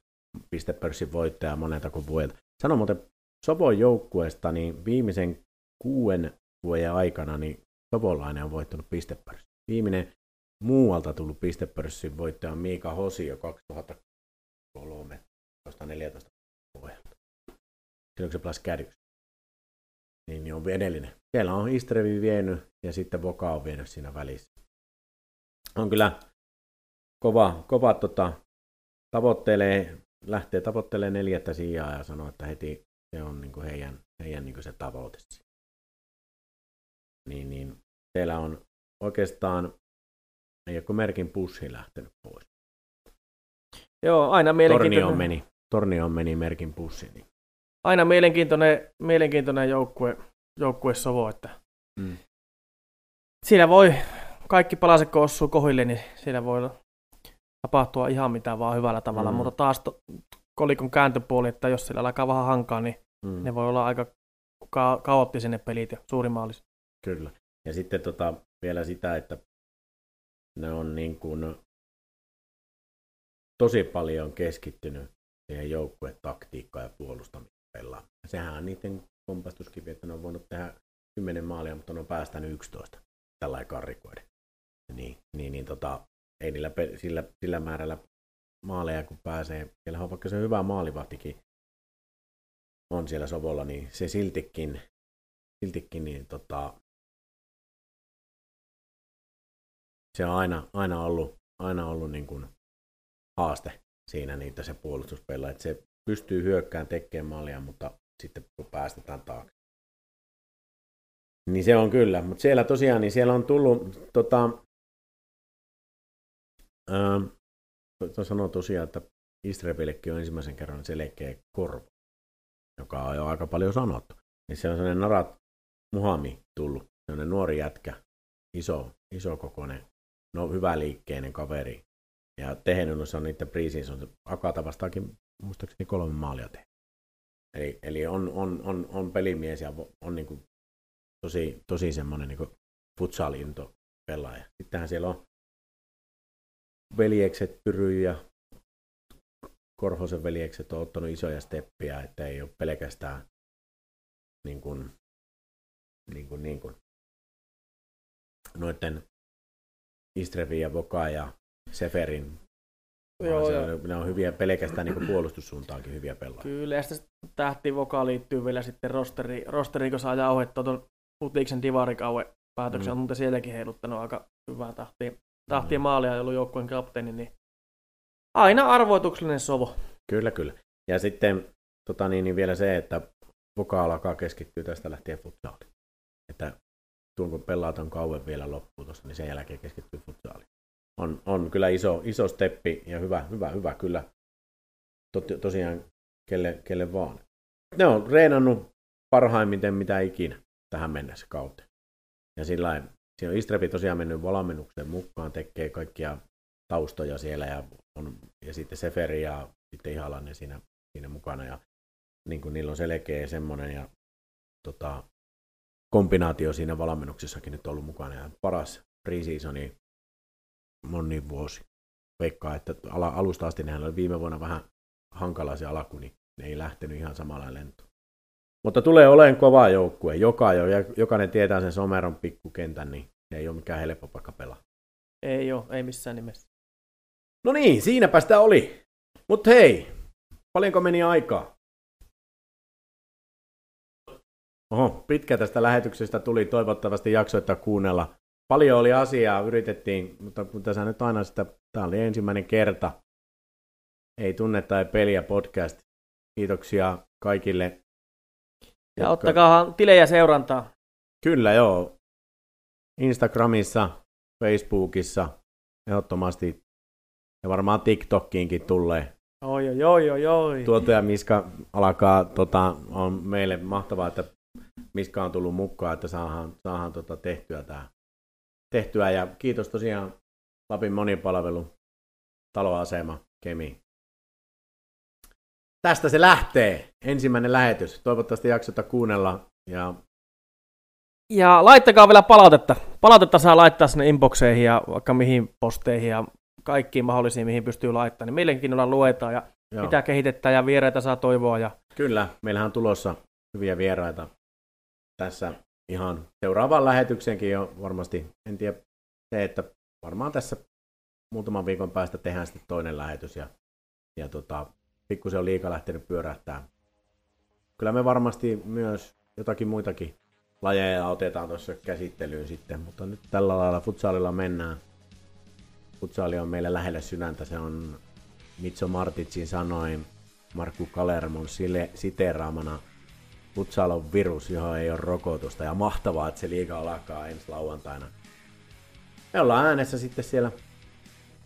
Pistepörssin voittaja monelta kuin vuodelta. Sano muuten Sovon joukkueesta, niin viimeisen kuuden vuoden aikana niin Sovolainen on voittanut pistepörssin. Viimeinen muualta tullut pistepörssin voittaja on Miika Hosio 2003 14 vuodelta. Silloin kun se pelasi kärjys. Niin, niin on edellinen. Siellä on Istrevi vienyt ja sitten Voka on vienyt siinä välissä. On kyllä kova, kova tota, tavoittelee, lähtee tavoittelemaan neljättä sijaa ja sanoo, että heti se on niin kuin heidän, heidän niin kuin se tavoite. Niin, niin siellä on oikeastaan, ei ole merkin pussi lähtenyt pois. Joo, aina mielenkiintoinen, meni, Tornioon meni merkin pussi. Niin. aina mielenkiintoinen, mielenkiintoinen joukkue, joukkue Sovo, että Mm. siellä voi, kaikki palaset kun osuu kohille, niin siellä voi tapahtua ihan mitä vaan hyvällä tavalla, Mm. mutta taas to, kolikon kääntöpuoli, että jos siellä alkaa vähän hankaa, niin Mm. ne voi olla aika ka- kaoottisia ne pelit ja suuri maalis. Kyllä. Ja sitten tota, vielä sitä, että ne on niin kuin tosi paljon keskittynyt siihen joukkueen taktiikkaan ja puolustamiseen. Sehän on niiden kompastuskivi, että ne on voinut tehdä 10 maalia, mutta ne on päästänyt 11 tällä karrikoiden. Niin, niin, niin tota, ei niillä sillä, sillä määrällä maaleja kun pääsee. Siellä on vaikka se hyvä maalivahtikin, on siellä Sovolla, niin se siltikin, siltikin niin tota, se on aina, aina ollut, aina ollut niin kuin haaste siinä niitä se puolustuspella, että se pystyy hyökkään tekemään mallia, mutta sitten päästetään taakse. Niin se on kyllä, mutta siellä tosiaan, niin siellä on tullut, tota, ää, to sanoo tosiaan, että Istrebillekin on ensimmäisen kerran selkeä korvo, joka on jo aika paljon sanottu. Niin se on sellainen Narat Muhami tullut, sellainen nuori jätkä, iso, iso kokoinen, no hyvä liikkeinen kaveri. Ja tehnyt on niiden priisiin, on Akata vastaakin muistaakseni kolme maalia tehnyt. Eli, eli on, on, on, on, pelimies ja on niin kuin tosi, tosi semmoinen niin futsalinto pelaaja. Sittenhän siellä on veljekset Pyry ja Korhosen veljekset on ottanut isoja steppiä, että ei ole pelkästään niin kuin, niin kuin, niin kuin noiden Istrevi ja Voka ja Seferin Joo, se, on, ne on hyviä pelkästään niin puolustussuuntaankin hyviä pelaajia. Kyllä, ja sitten tähtivoka liittyy vielä sitten rosteri, rosteri kun saa jauhettua tuon Putiksen divarikauan päätöksen, mm. mutta sielläkin heiluttanut aika hyvää tahtia, tahtia mm. maalia ja ollut joukkueen kapteeni, niin aina arvoituksellinen sovo. Kyllä, kyllä. Ja sitten tota niin, niin vielä se, että Voka alkaa keskittyä tästä lähtien futsaaliin. Että tuon kun pelataan kauan vielä loppuun tuossa, niin sen jälkeen keskittyy futsaaliin on, on kyllä iso, iso steppi ja hyvä, hyvä, hyvä kyllä Tot, tosiaan kelle, kelle vaan. Ne on reenannut parhaimmiten mitä ikinä tähän mennessä kautta. Ja sillä siinä on Istrepi tosiaan mennyt valmennukseen mukaan, tekee kaikkia taustoja siellä ja, on, ja sitten Seferi ja sitten Ihalainen siinä, siinä mukana ja niin kuin niillä on selkeä semmoinen ja tota, kombinaatio siinä valmennuksessakin nyt ollut mukana ja paras preseasoni moni vuosi. Veikkaa, että alusta asti nehän oli viime vuonna vähän hankala se alku, niin ne ei lähtenyt ihan samalla lentoon. Mutta tulee olemaan kova joukkue. Joka, jokainen tietää sen Someron pikkukentän, niin se ei ole mikään helppo paikka pelaa. Ei ole, ei missään nimessä. No niin, siinäpä sitä oli. Mutta hei, paljonko meni aikaa? Oho, pitkä tästä lähetyksestä tuli. Toivottavasti jaksoitte kuunnella paljon oli asiaa, yritettiin, mutta kun tässä nyt aina sitä, tämä oli ensimmäinen kerta, ei tunne tai peliä podcast. Kiitoksia kaikille. Ja jotka... ottakaa tilejä seurantaa. Kyllä joo. Instagramissa, Facebookissa, ehdottomasti ja varmaan TikTokkiinkin tulee. Oi, oi, oi, oi, oi. Tuottaja Miska alkaa, tota, on meille mahtavaa, että Miska on tullut mukaan, että saadaan, saadaan tota, tehtyä tämä tehtyä ja kiitos tosiaan Lapin monipalvelu, taloasema, Kemi. Tästä se lähtee, ensimmäinen lähetys. Toivottavasti jaksota kuunnella ja ja laittakaa vielä palautetta. Palautetta saa laittaa sinne inboxeihin ja vaikka mihin posteihin ja kaikkiin mahdollisiin, mihin pystyy laittamaan. Niin mielenkiinnolla luetaan ja Joo. mitä kehitetään ja vieraita saa toivoa. Ja... Kyllä, meillähän on tulossa hyviä vieraita tässä ihan seuraavaan lähetykseenkin jo varmasti, en tiedä se, että varmaan tässä muutaman viikon päästä tehdään sitten toinen lähetys ja, ja tota, pikkusen on liika lähtenyt pyörähtää. Kyllä me varmasti myös jotakin muitakin lajeja otetaan tuossa käsittelyyn sitten, mutta nyt tällä lailla futsalilla mennään. Futsali on meille lähellä sydäntä, se on Mitso Martitsin sanoin Markku Kalermon siteraamana Futsal on virus, johon ei ole rokotusta ja mahtavaa, että se liiga alkaa ensi lauantaina. Me ollaan äänessä sitten siellä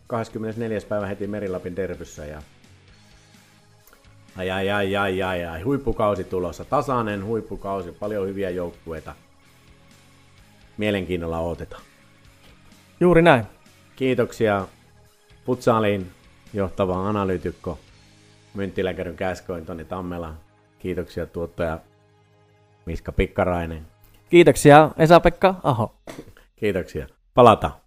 24. päivä heti Merilapin derbyssä ja ai ai ai ai ai ai, huippukausi tulossa, tasainen huippukausi, paljon hyviä joukkueita. Mielenkiinnolla otetaan. Juuri näin. Kiitoksia Futsalin johtava analyytikko Mynttiläkäryn käskoin Toni Tammela. Kiitoksia tuottaja Miska Pikkarainen. Kiitoksia Esa-Pekka Aho. Kiitoksia. Palata.